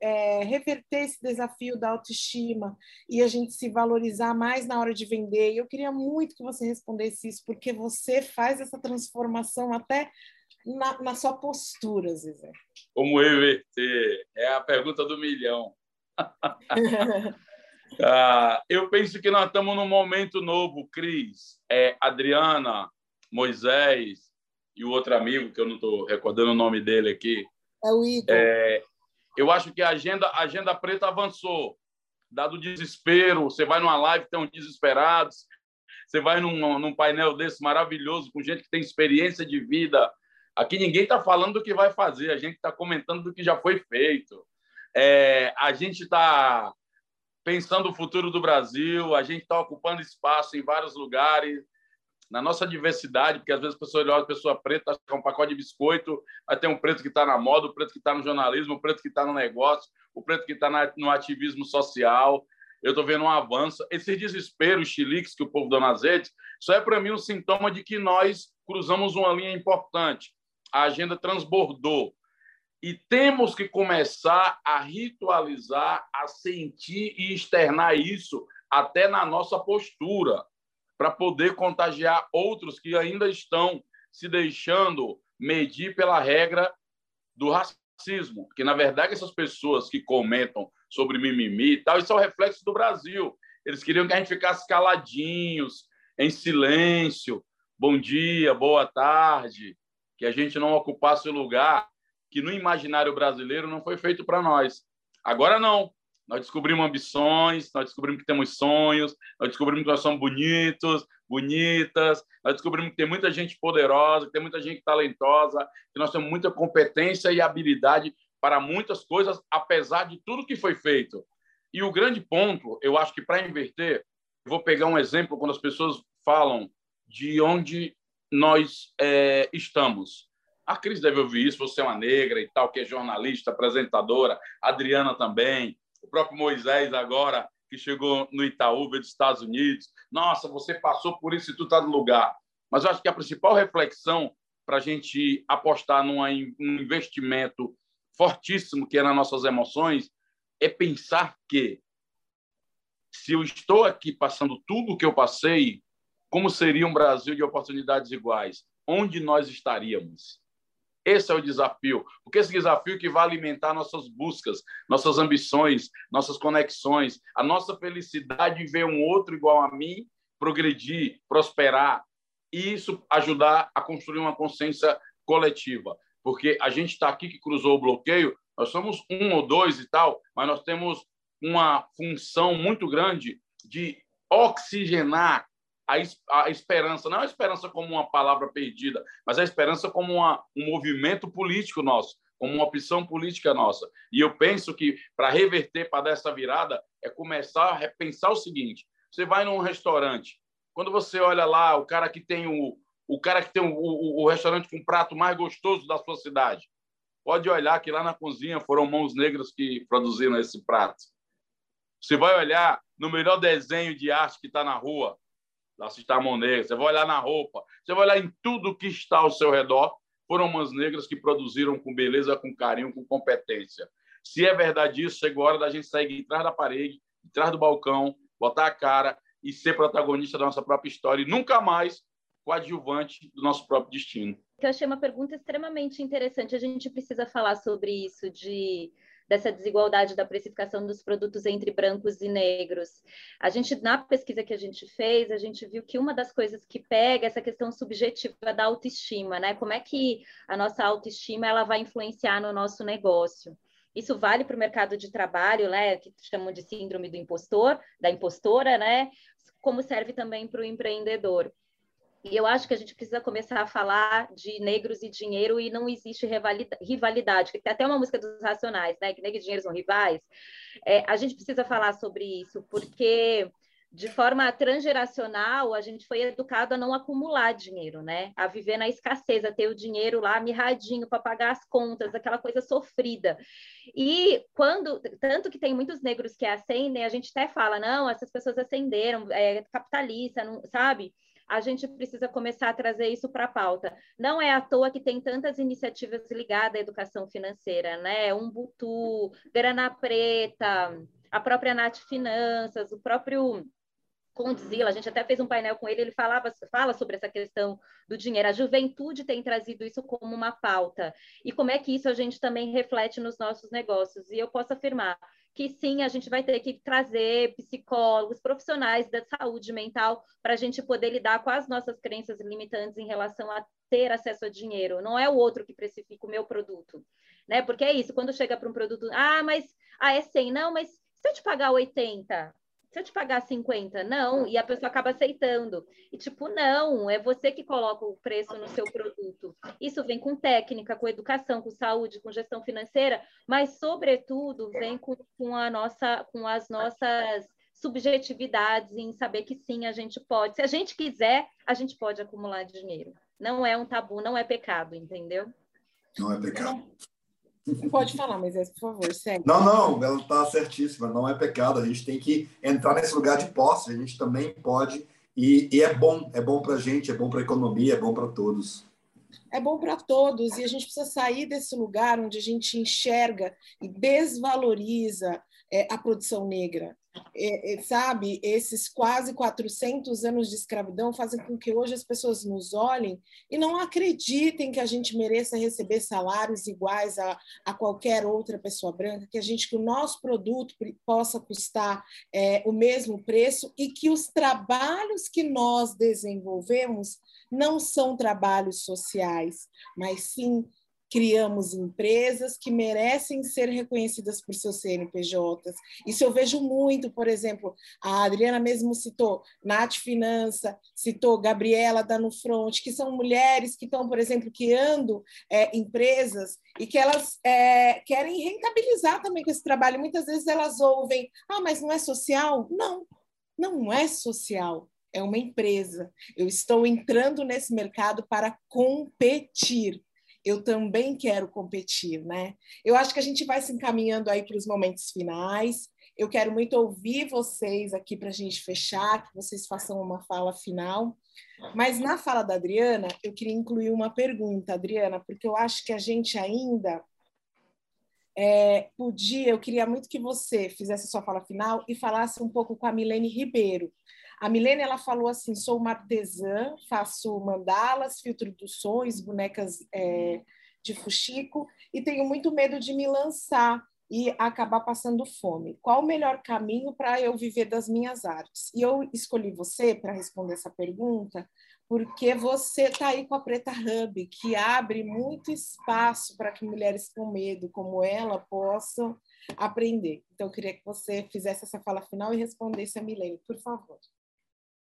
é, reverter esse desafio da autoestima e a gente se valorizar mais na hora de vender. E eu queria muito que você respondesse isso, porque você faz essa transformação até na, na sua postura, Zezé? Como reverter? É a pergunta do milhão. (laughs) ah, eu penso que nós estamos num momento novo, Cris. É, Adriana, Moisés e o outro amigo, que eu não estou recordando o nome dele aqui. É o Igor. É, eu acho que a agenda, a agenda preta avançou. Dado o desespero, você vai numa live, tem uns desesperados, você vai num, num painel desse maravilhoso, com gente que tem experiência de vida, Aqui ninguém está falando do que vai fazer, a gente está comentando do que já foi feito. É, a gente está pensando o futuro do Brasil, a gente está ocupando espaço em vários lugares, na nossa diversidade, porque às vezes a pessoa olha a pessoa preta, acha que é um pacote de biscoito, vai ter um preto que está na moda, o preto que está no jornalismo, o preto que está no negócio, o preto que está no ativismo social. Eu estou vendo um avanço. Esse desespero, chiliques que o povo dá nas redes, só é para mim um sintoma de que nós cruzamos uma linha importante a agenda transbordou. E temos que começar a ritualizar, a sentir e externar isso até na nossa postura, para poder contagiar outros que ainda estão se deixando medir pela regra do racismo. Que, na verdade, essas pessoas que comentam sobre mimimi e tal, isso é o reflexo do Brasil. Eles queriam que a gente ficasse caladinhos, em silêncio. Bom dia, boa tarde que a gente não ocupasse o lugar que no imaginário brasileiro não foi feito para nós. Agora não. Nós descobrimos ambições, nós descobrimos que temos sonhos, nós descobrimos que nós somos bonitos, bonitas, nós descobrimos que tem muita gente poderosa, que tem muita gente talentosa, que nós temos muita competência e habilidade para muitas coisas, apesar de tudo que foi feito. E o grande ponto, eu acho que para inverter, vou pegar um exemplo quando as pessoas falam de onde nós é, estamos. A Cris deve ouvir isso, você é uma negra e tal, que é jornalista, apresentadora, Adriana também, o próprio Moisés agora, que chegou no Itaú, dos Estados Unidos. Nossa, você passou por isso e tu está no lugar. Mas eu acho que a principal reflexão para a gente apostar num investimento fortíssimo que é nas nossas emoções é pensar que se eu estou aqui passando tudo o que eu passei, como seria um Brasil de oportunidades iguais? Onde nós estaríamos? Esse é o desafio, porque esse desafio que vai alimentar nossas buscas, nossas ambições, nossas conexões, a nossa felicidade de ver um outro igual a mim progredir, prosperar e isso ajudar a construir uma consciência coletiva. Porque a gente está aqui que cruzou o bloqueio, nós somos um ou dois e tal, mas nós temos uma função muito grande de oxigenar a, a esperança, não a esperança como uma palavra perdida, mas a esperança como uma, um movimento político nosso, como uma opção política nossa. E eu penso que para reverter, para dar essa virada, é começar a repensar o seguinte: você vai num restaurante, quando você olha lá o cara que tem o, o cara que tem o, o, o restaurante com o prato mais gostoso da sua cidade, pode olhar que lá na cozinha foram mãos negras que produziram esse prato. Você vai olhar no melhor desenho de arte que está na rua, da Cidade Negra, você vai olhar na roupa, você vai olhar em tudo que está ao seu redor, foram mãos negras que produziram com beleza, com carinho, com competência. Se é verdade isso, chegou a hora da gente sair de da parede, de trás do balcão, botar a cara e ser protagonista da nossa própria história e nunca mais coadjuvante do nosso próprio destino. Eu achei uma pergunta extremamente interessante. A gente precisa falar sobre isso de dessa desigualdade da precificação dos produtos entre brancos e negros. A gente, na pesquisa que a gente fez, a gente viu que uma das coisas que pega é essa questão subjetiva da autoestima, né? Como é que a nossa autoestima ela vai influenciar no nosso negócio? Isso vale para o mercado de trabalho, né? Que chamam de síndrome do impostor, da impostora, né? Como serve também para o empreendedor. E eu acho que a gente precisa começar a falar de negros e dinheiro e não existe rivalidade. Tem até uma música dos Racionais, né? Que negros e dinheiro são rivais. É, a gente precisa falar sobre isso, porque de forma transgeracional, a gente foi educado a não acumular dinheiro, né? A viver na escassez, a ter o dinheiro lá mirradinho para pagar as contas, aquela coisa sofrida. E quando, tanto que tem muitos negros que ascendem, a gente até fala, não, essas pessoas ascenderam, é capitalista, não, sabe? A gente precisa começar a trazer isso para a pauta. Não é à toa que tem tantas iniciativas ligadas à educação financeira, né? Umbutu, Grana Preta, a própria Nath Finanças, o próprio Condzilla, a gente até fez um painel com ele, ele falava, fala sobre essa questão do dinheiro. A juventude tem trazido isso como uma pauta. E como é que isso a gente também reflete nos nossos negócios? E eu posso afirmar que sim, a gente vai ter que trazer psicólogos, profissionais da saúde mental, para a gente poder lidar com as nossas crenças limitantes em relação a ter acesso a dinheiro. Não é o outro que precifica o meu produto, né? Porque é isso, quando chega para um produto, ah, mas ah, é 100, não, mas se eu te pagar 80, se eu te pagar 50, não, e a pessoa acaba aceitando. E tipo, não, é você que coloca o preço no seu produto. Isso vem com técnica, com educação, com saúde, com gestão financeira, mas sobretudo vem com, com a nossa, com as nossas subjetividades em saber que sim, a gente pode. Se a gente quiser, a gente pode acumular dinheiro. Não é um tabu, não é pecado, entendeu? Não é pecado. Pode falar, mas é, por favor, segue. Não, não, ela está certíssima, não é pecado. A gente tem que entrar nesse lugar de posse, a gente também pode, e, e é bom, é bom para a gente, é bom para a economia, é bom para todos. É bom para todos, e a gente precisa sair desse lugar onde a gente enxerga e desvaloriza é, a produção negra é, é, sabe, esses quase 400 anos de escravidão fazem com que hoje as pessoas nos olhem e não acreditem que a gente mereça receber salários iguais a, a qualquer outra pessoa branca, que a gente que o nosso produto possa custar é, o mesmo preço e que os trabalhos que nós desenvolvemos não são trabalhos sociais, mas sim criamos empresas que merecem ser reconhecidas por seus CNPJs. Isso eu vejo muito, por exemplo, a Adriana mesmo citou Nath Finança, citou Gabriela da No Front, que são mulheres que estão, por exemplo, criando é, empresas e que elas é, querem rentabilizar também com esse trabalho. Muitas vezes elas ouvem, ah, mas não é social? Não, não é social. É uma empresa. Eu estou entrando nesse mercado para competir eu também quero competir, né? Eu acho que a gente vai se encaminhando aí para os momentos finais. Eu quero muito ouvir vocês aqui para a gente fechar, que vocês façam uma fala final. Mas na fala da Adriana, eu queria incluir uma pergunta, Adriana, porque eu acho que a gente ainda é, podia, eu queria muito que você fizesse a sua fala final e falasse um pouco com a Milene Ribeiro. A Milene ela falou assim: sou uma artesã, faço mandalas, filtro dos sonhos, bonecas é, de fuxico e tenho muito medo de me lançar e acabar passando fome. Qual o melhor caminho para eu viver das minhas artes? E eu escolhi você para responder essa pergunta porque você está aí com a Preta Hub, que abre muito espaço para que mulheres com medo, como ela, possam aprender. Então, eu queria que você fizesse essa fala final e respondesse a Milene, por favor.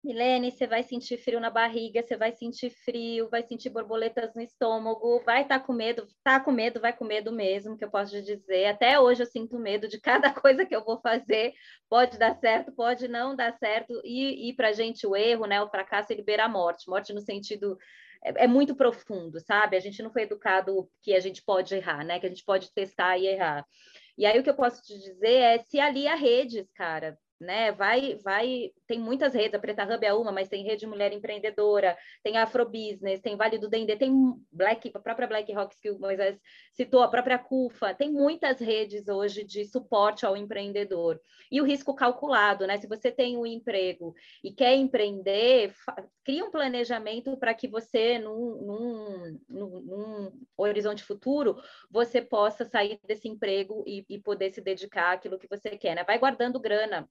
Milene, você vai sentir frio na barriga, você vai sentir frio, vai sentir borboletas no estômago, vai estar tá com medo, tá com medo, vai com medo mesmo, que eu posso te dizer. Até hoje eu sinto medo de cada (laughs) coisa que eu vou fazer. Pode dar certo, pode não dar certo. E, e para a gente o erro, né, o fracasso, ele beira a morte. Morte no sentido é, é muito profundo, sabe? A gente não foi educado que a gente pode errar, né? Que a gente pode testar e errar. E aí o que eu posso te dizer é se alia redes, cara né? Vai, vai, tem muitas redes, a Preta Hub é uma, mas tem Rede Mulher Empreendedora, tem Afrobusiness, tem Vale do Dendê, tem Black, a própria Black Rocks que o Moisés citou, a própria CUFA, tem muitas redes hoje de suporte ao empreendedor. E o risco calculado, né? Se você tem um emprego e quer empreender, cria um planejamento para que você, num, num, num, horizonte futuro, você possa sair desse emprego e, e poder se dedicar àquilo que você quer, né? Vai guardando grana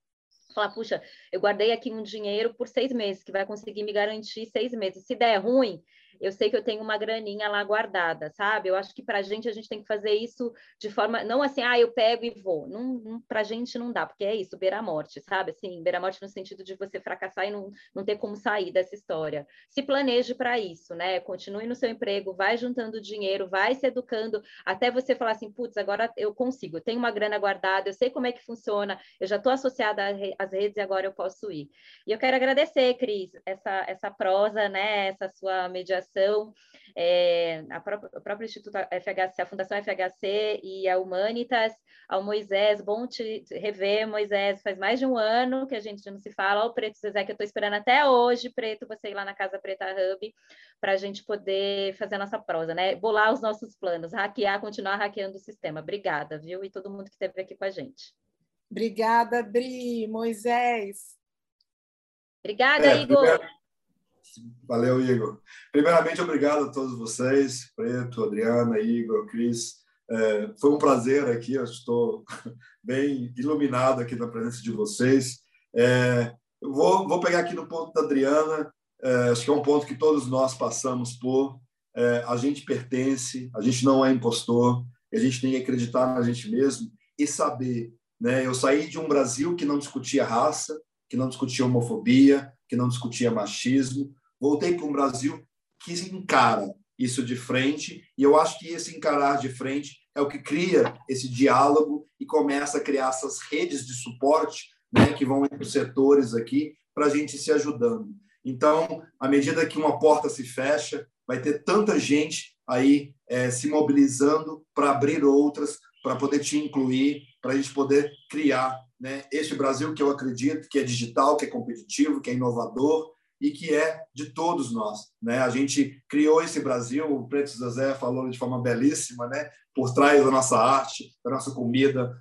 falar, puxa, eu guardei aqui um dinheiro por seis meses, que vai conseguir me garantir seis meses. Se der ruim, eu sei que eu tenho uma graninha lá guardada, sabe? Eu acho que para a gente, a gente tem que fazer isso de forma, não assim, ah, eu pego e vou. Não, não, para a gente não dá, porque é isso, beira a morte, sabe? Assim, beira a morte no sentido de você fracassar e não, não ter como sair dessa história. Se planeje para isso, né? Continue no seu emprego, vai juntando dinheiro, vai se educando, até você falar assim, putz, agora eu consigo, eu tenho uma grana guardada, eu sei como é que funciona, eu já estou associada às redes e agora eu posso ir. E eu quero agradecer, Cris, essa, essa prosa, né? Essa sua mediação Educação, é, a própria, o próprio Instituto FHC, a Fundação FHC e a Humanitas, ao Moisés, bom te rever, Moisés, faz mais de um ano que a gente não se fala, o Preto Zezé, que eu estou esperando até hoje, Preto, você ir lá na Casa Preta Hub, para a gente poder fazer a nossa prosa, né? Bolar os nossos planos, hackear, continuar hackeando o sistema. Obrigada, viu? E todo mundo que esteve aqui com a gente. Obrigada, Dri, Moisés. Obrigada, é, Igor. Valeu, Igor. Primeiramente, obrigado a todos vocês, Preto, Adriana, Igor, Cris. É, foi um prazer aqui, eu estou (laughs) bem iluminado aqui na presença de vocês. É, vou, vou pegar aqui no ponto da Adriana, é, acho que é um ponto que todos nós passamos por. É, a gente pertence, a gente não é impostor, a gente tem que acreditar na gente mesmo e saber. Né? Eu saí de um Brasil que não discutia raça, que não discutia homofobia, que não discutia machismo. Voltei para um Brasil que encara isso de frente, e eu acho que esse encarar de frente é o que cria esse diálogo e começa a criar essas redes de suporte né, que vão entre os setores aqui para a gente se ajudando. Então, à medida que uma porta se fecha, vai ter tanta gente aí é, se mobilizando para abrir outras, para poder te incluir, para a gente poder criar né, este Brasil que eu acredito que é digital, que é competitivo, que é inovador e que é de todos nós. Né? A gente criou esse Brasil, o Preto Zezé falou de forma belíssima, né? por trás da nossa arte, da nossa comida,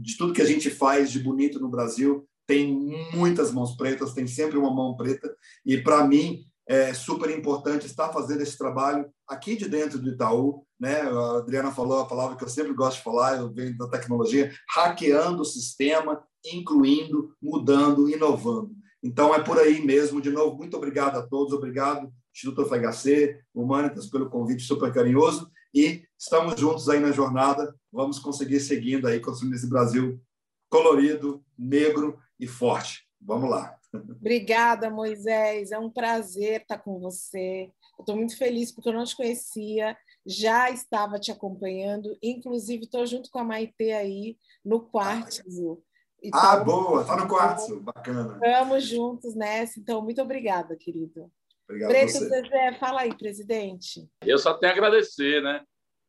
de tudo que a gente faz de bonito no Brasil, tem muitas mãos pretas, tem sempre uma mão preta, e para mim é super importante estar fazendo esse trabalho aqui de dentro do Itaú. Né? A Adriana falou a palavra que eu sempre gosto de falar, eu venho da tecnologia, hackeando o sistema, incluindo, mudando, inovando. Então, é por aí mesmo. De novo, muito obrigado a todos. Obrigado, Instituto FHC, Humanitas, pelo convite super carinhoso. E estamos juntos aí na jornada. Vamos conseguir seguindo aí, construindo esse Brasil colorido, negro e forte. Vamos lá. Obrigada, Moisés. É um prazer estar com você. Estou muito feliz porque eu não te conhecia, já estava te acompanhando, inclusive estou junto com a Maitê aí no Quartzo. Então, ah, boa, está no Quartzo, bacana. Estamos juntos nessa, então muito obrigada, querido. Obrigado Preto Zezé, fala aí, presidente. Eu só tenho a agradecer, né?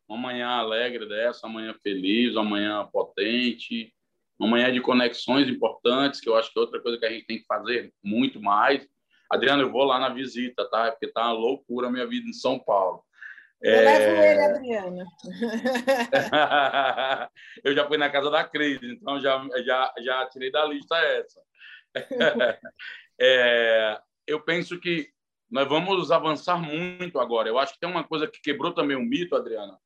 Uma manhã alegre dessa, uma manhã feliz, uma manhã potente, uma manhã de conexões importantes, que eu acho que é outra coisa que a gente tem que fazer muito mais. Adriano, eu vou lá na visita, tá? Porque tá uma loucura a minha vida em São Paulo. Eu é... levo ele, Adriano. (laughs) eu já fui na casa da Cris, então já, já, já tirei da lista essa. (laughs) é, eu penso que nós vamos avançar muito agora. Eu acho que tem uma coisa que quebrou também um mito, Adriana,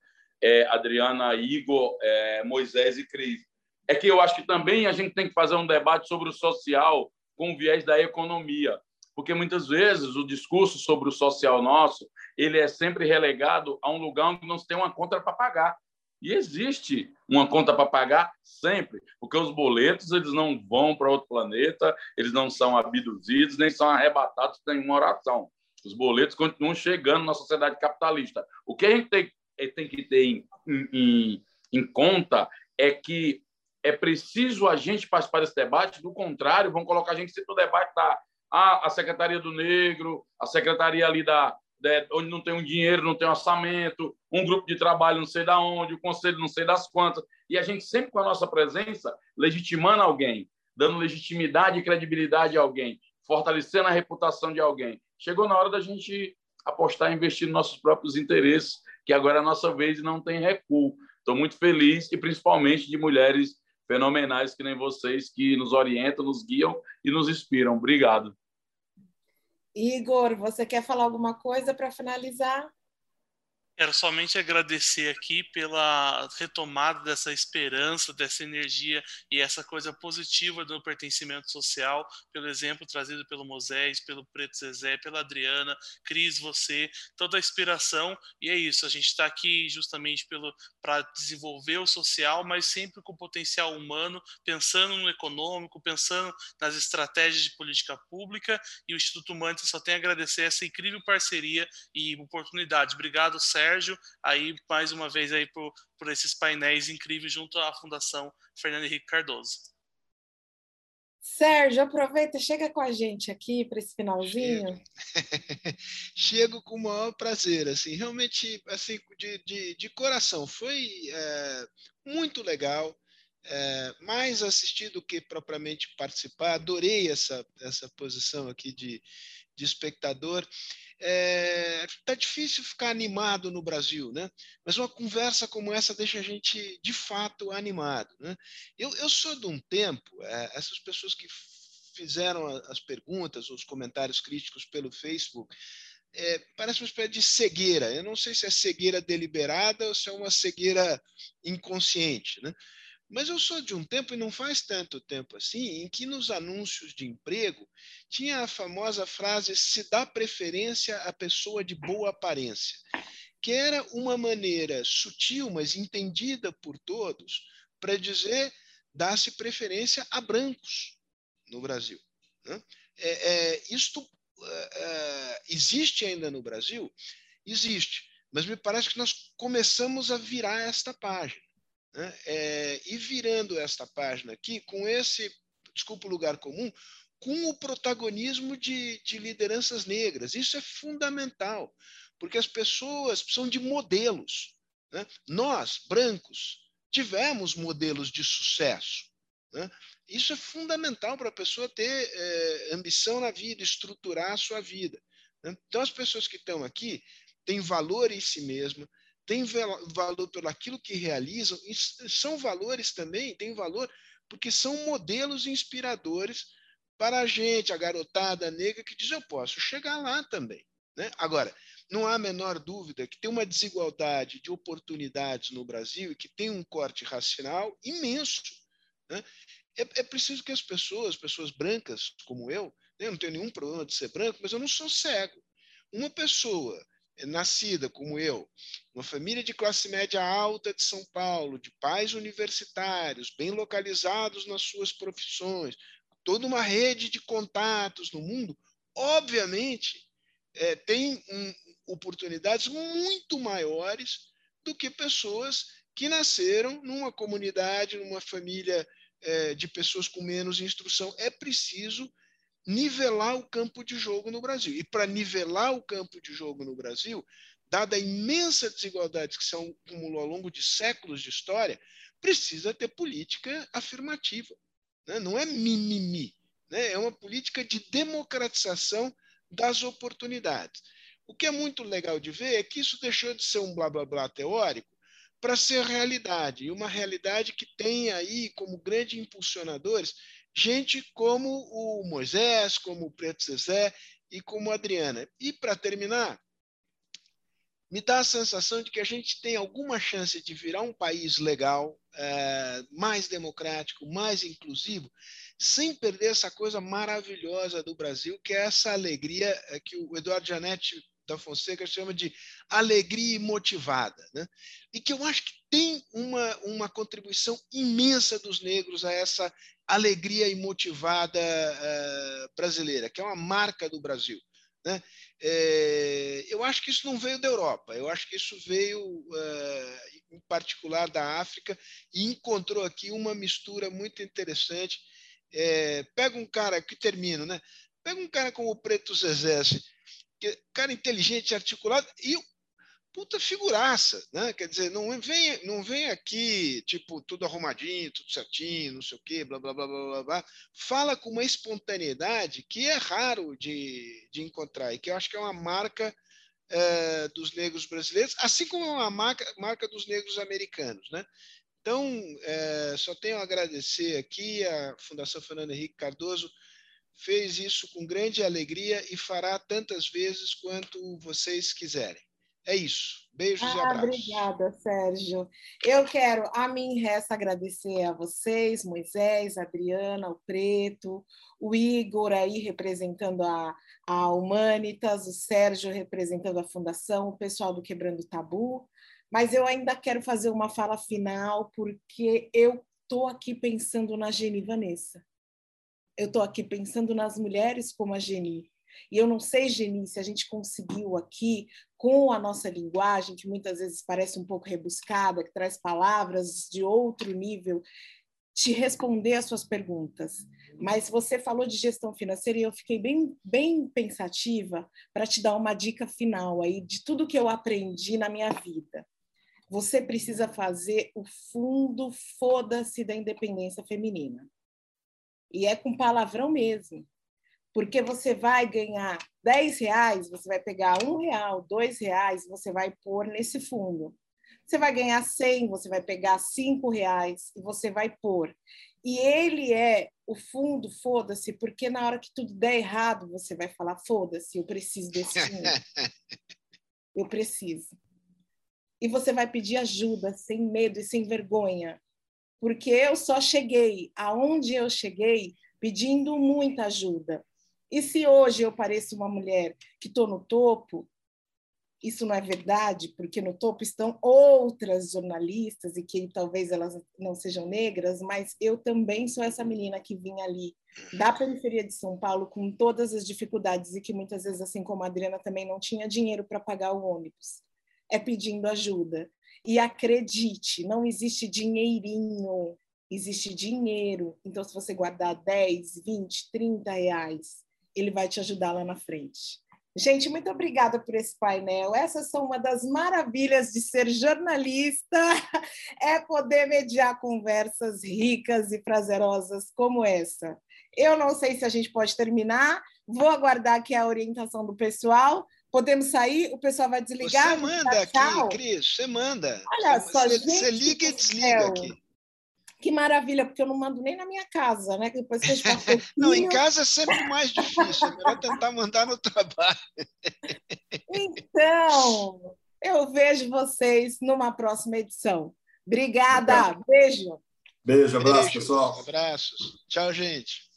é, Adriana, Igor, é, Moisés e Cris. É que eu acho que também a gente tem que fazer um debate sobre o social com o viés da economia, porque muitas vezes o discurso sobre o social nosso ele é sempre relegado a um lugar onde não se tem uma conta para pagar. E existe uma conta para pagar sempre, porque os boletos eles não vão para outro planeta, eles não são abduzidos, nem são arrebatados em uma oração. Os boletos continuam chegando na sociedade capitalista. O que a gente tem, tem que ter em, em, em conta é que é preciso a gente participar desse debate, do contrário, vão colocar a gente sempre no debate da ah, a Secretaria do Negro, a Secretaria ali da, né, onde não tem um dinheiro, não tem um orçamento, um grupo de trabalho não sei da onde, o conselho não sei das quantas, e a gente sempre com a nossa presença legitimando alguém, dando legitimidade e credibilidade a alguém, fortalecendo a reputação de alguém. Chegou na hora da gente apostar e investir nos nossos próprios interesses, que agora é a nossa vez e não tem recuo. Estou muito feliz e principalmente de mulheres fenomenais que nem vocês que nos orientam, nos guiam e nos inspiram. Obrigado. Igor, você quer falar alguma coisa para finalizar? Quero somente agradecer aqui pela retomada dessa esperança, dessa energia e essa coisa positiva do pertencimento social, pelo exemplo trazido pelo Moisés, pelo Preto Zezé, pela Adriana, Cris, você, toda a inspiração. E é isso, a gente está aqui justamente para desenvolver o social, mas sempre com potencial humano, pensando no econômico, pensando nas estratégias de política pública. E o Instituto Mantis só tem a agradecer essa incrível parceria e oportunidade. Obrigado, Sérgio Sérgio, aí mais uma vez aí por, por esses painéis incríveis junto à Fundação Fernando Henrique Cardoso. Sérgio, aproveita, chega com a gente aqui para esse finalzinho. (laughs) Chego com o maior prazer, assim, realmente, assim, de, de, de coração. Foi é, muito legal, é, mais assistir do que propriamente participar. Adorei essa, essa posição aqui de, de espectador é, tá difícil ficar animado no Brasil, né? Mas uma conversa como essa deixa a gente de fato animado, né? Eu, eu sou de um tempo, é, essas pessoas que fizeram as perguntas, os comentários críticos pelo Facebook, é, parece uma espécie de cegueira. Eu não sei se é cegueira deliberada ou se é uma cegueira inconsciente, né? Mas eu sou de um tempo, e não faz tanto tempo assim, em que nos anúncios de emprego tinha a famosa frase se dá preferência à pessoa de boa aparência, que era uma maneira sutil, mas entendida por todos, para dizer dá-se preferência a brancos no Brasil. Né? É, é, isto é, é existe ainda no Brasil? Existe, mas me parece que nós começamos a virar esta página. Né? É, e virando esta página aqui, com esse, desculpa o lugar comum, com o protagonismo de, de lideranças negras. Isso é fundamental, porque as pessoas precisam de modelos. Né? Nós, brancos, tivemos modelos de sucesso. Né? Isso é fundamental para a pessoa ter é, ambição na vida, estruturar a sua vida. Né? Então, as pessoas que estão aqui têm valor em si mesmas, têm valor pelo aquilo que realizam, e são valores também, têm valor porque são modelos inspiradores para a gente, a garotada negra, que diz: eu posso chegar lá também. Né? Agora, não há a menor dúvida que tem uma desigualdade de oportunidades no Brasil e que tem um corte racial imenso. Né? É, é, preciso que as pessoas, pessoas brancas como eu, né? eu não tenho nenhum problema de ser branco, mas eu não sou cego. Uma pessoa nascida como eu, uma família de classe média alta de São Paulo, de pais universitários, bem localizados nas suas profissões, toda uma rede de contatos no mundo, obviamente é, tem um, oportunidades muito maiores do que pessoas que nasceram numa comunidade, numa família é, de pessoas com menos instrução. É preciso nivelar o campo de jogo no Brasil. E para nivelar o campo de jogo no Brasil, dada a imensa desigualdade que se acumulou ao longo de séculos de história, precisa ter política afirmativa. Né? Não é mimimi, né? é uma política de democratização das oportunidades. O que é muito legal de ver é que isso deixou de ser um blá blá blá teórico para ser realidade, e uma realidade que tem aí como grandes impulsionadores gente como o Moisés, como o Preto Zezé e como a Adriana. E, para terminar, me dá a sensação de que a gente tem alguma chance de virar um país legal, é, mais democrático, mais inclusivo, sem perder essa coisa maravilhosa do Brasil, que é essa alegria é, que o Eduardo Janetti da Fonseca chama de alegria motivada, né? e que eu acho que tem uma, uma contribuição imensa dos negros a essa alegria imotivada uh, brasileira, que é uma marca do Brasil. Né? É, eu acho que isso não veio da Europa, eu acho que isso veio, uh, em particular, da África, e encontrou aqui uma mistura muito interessante. É, pega um cara, que termino, né? Pega um cara como o Preto Zezé, assim, cara inteligente, articulado, e puta figuraça, né? Quer dizer, não vem, não vem aqui, tipo, tudo arrumadinho, tudo certinho, não sei o quê, blá, blá, blá, blá, blá, blá. Fala com uma espontaneidade que é raro de, de encontrar e que eu acho que é uma marca é, dos negros brasileiros, assim como é uma marca, marca dos negros americanos, né? Então, é, só tenho a agradecer aqui a Fundação Fernando Henrique Cardoso, fez isso com grande alegria e fará tantas vezes quanto vocês quiserem. É isso. Beijos ah, e abraços. Obrigada, Sérgio. Eu quero, a mim resta agradecer a vocês, Moisés, Adriana, o Preto, o Igor aí representando a, a Humanitas, o Sérgio representando a Fundação, o pessoal do Quebrando Tabu. Mas eu ainda quero fazer uma fala final, porque eu estou aqui pensando na Geni Vanessa. Eu estou aqui pensando nas mulheres como a Geni, e eu não sei, Geni, se a gente conseguiu aqui, com a nossa linguagem, que muitas vezes parece um pouco rebuscada, que traz palavras de outro nível, te responder as suas perguntas. Mas você falou de gestão financeira e eu fiquei bem, bem pensativa para te dar uma dica final aí de tudo que eu aprendi na minha vida. Você precisa fazer o fundo foda-se da independência feminina. E é com palavrão mesmo porque você vai ganhar 10 reais, você vai pegar um real, dois reais, você vai pôr nesse fundo. Você vai ganhar 100, você vai pegar cinco reais e você vai pôr. E ele é o fundo, foda-se, porque na hora que tudo der errado, você vai falar, foda-se, eu preciso desse fundo. (laughs) eu preciso. E você vai pedir ajuda, sem medo e sem vergonha. Porque eu só cheguei aonde eu cheguei pedindo muita ajuda. E se hoje eu pareço uma mulher que estou no topo, isso não é verdade, porque no topo estão outras jornalistas e que talvez elas não sejam negras, mas eu também sou essa menina que vinha ali da periferia de São Paulo com todas as dificuldades e que muitas vezes, assim como a Adriana, também não tinha dinheiro para pagar o ônibus. É pedindo ajuda. E acredite, não existe dinheirinho, existe dinheiro. Então, se você guardar 10, 20, 30 reais ele vai te ajudar lá na frente. Gente, muito obrigada por esse painel. Essas são uma das maravilhas de ser jornalista, (laughs) é poder mediar conversas ricas e prazerosas como essa. Eu não sei se a gente pode terminar, vou aguardar aqui a orientação do pessoal. Podemos sair? O pessoal vai desligar? Você manda aqui, Cris, você manda. Olha só, você, gente. Você liga e desliga aqui. Que maravilha, porque eu não mando nem na minha casa, né? Depois que a gente Não, em casa é sempre mais difícil, é melhor tentar mandar no trabalho. (laughs) Então, eu vejo vocês numa próxima edição. Obrigada, beijo. Beijo, abraço, Beijo, pessoal. Abraços. Tchau, gente.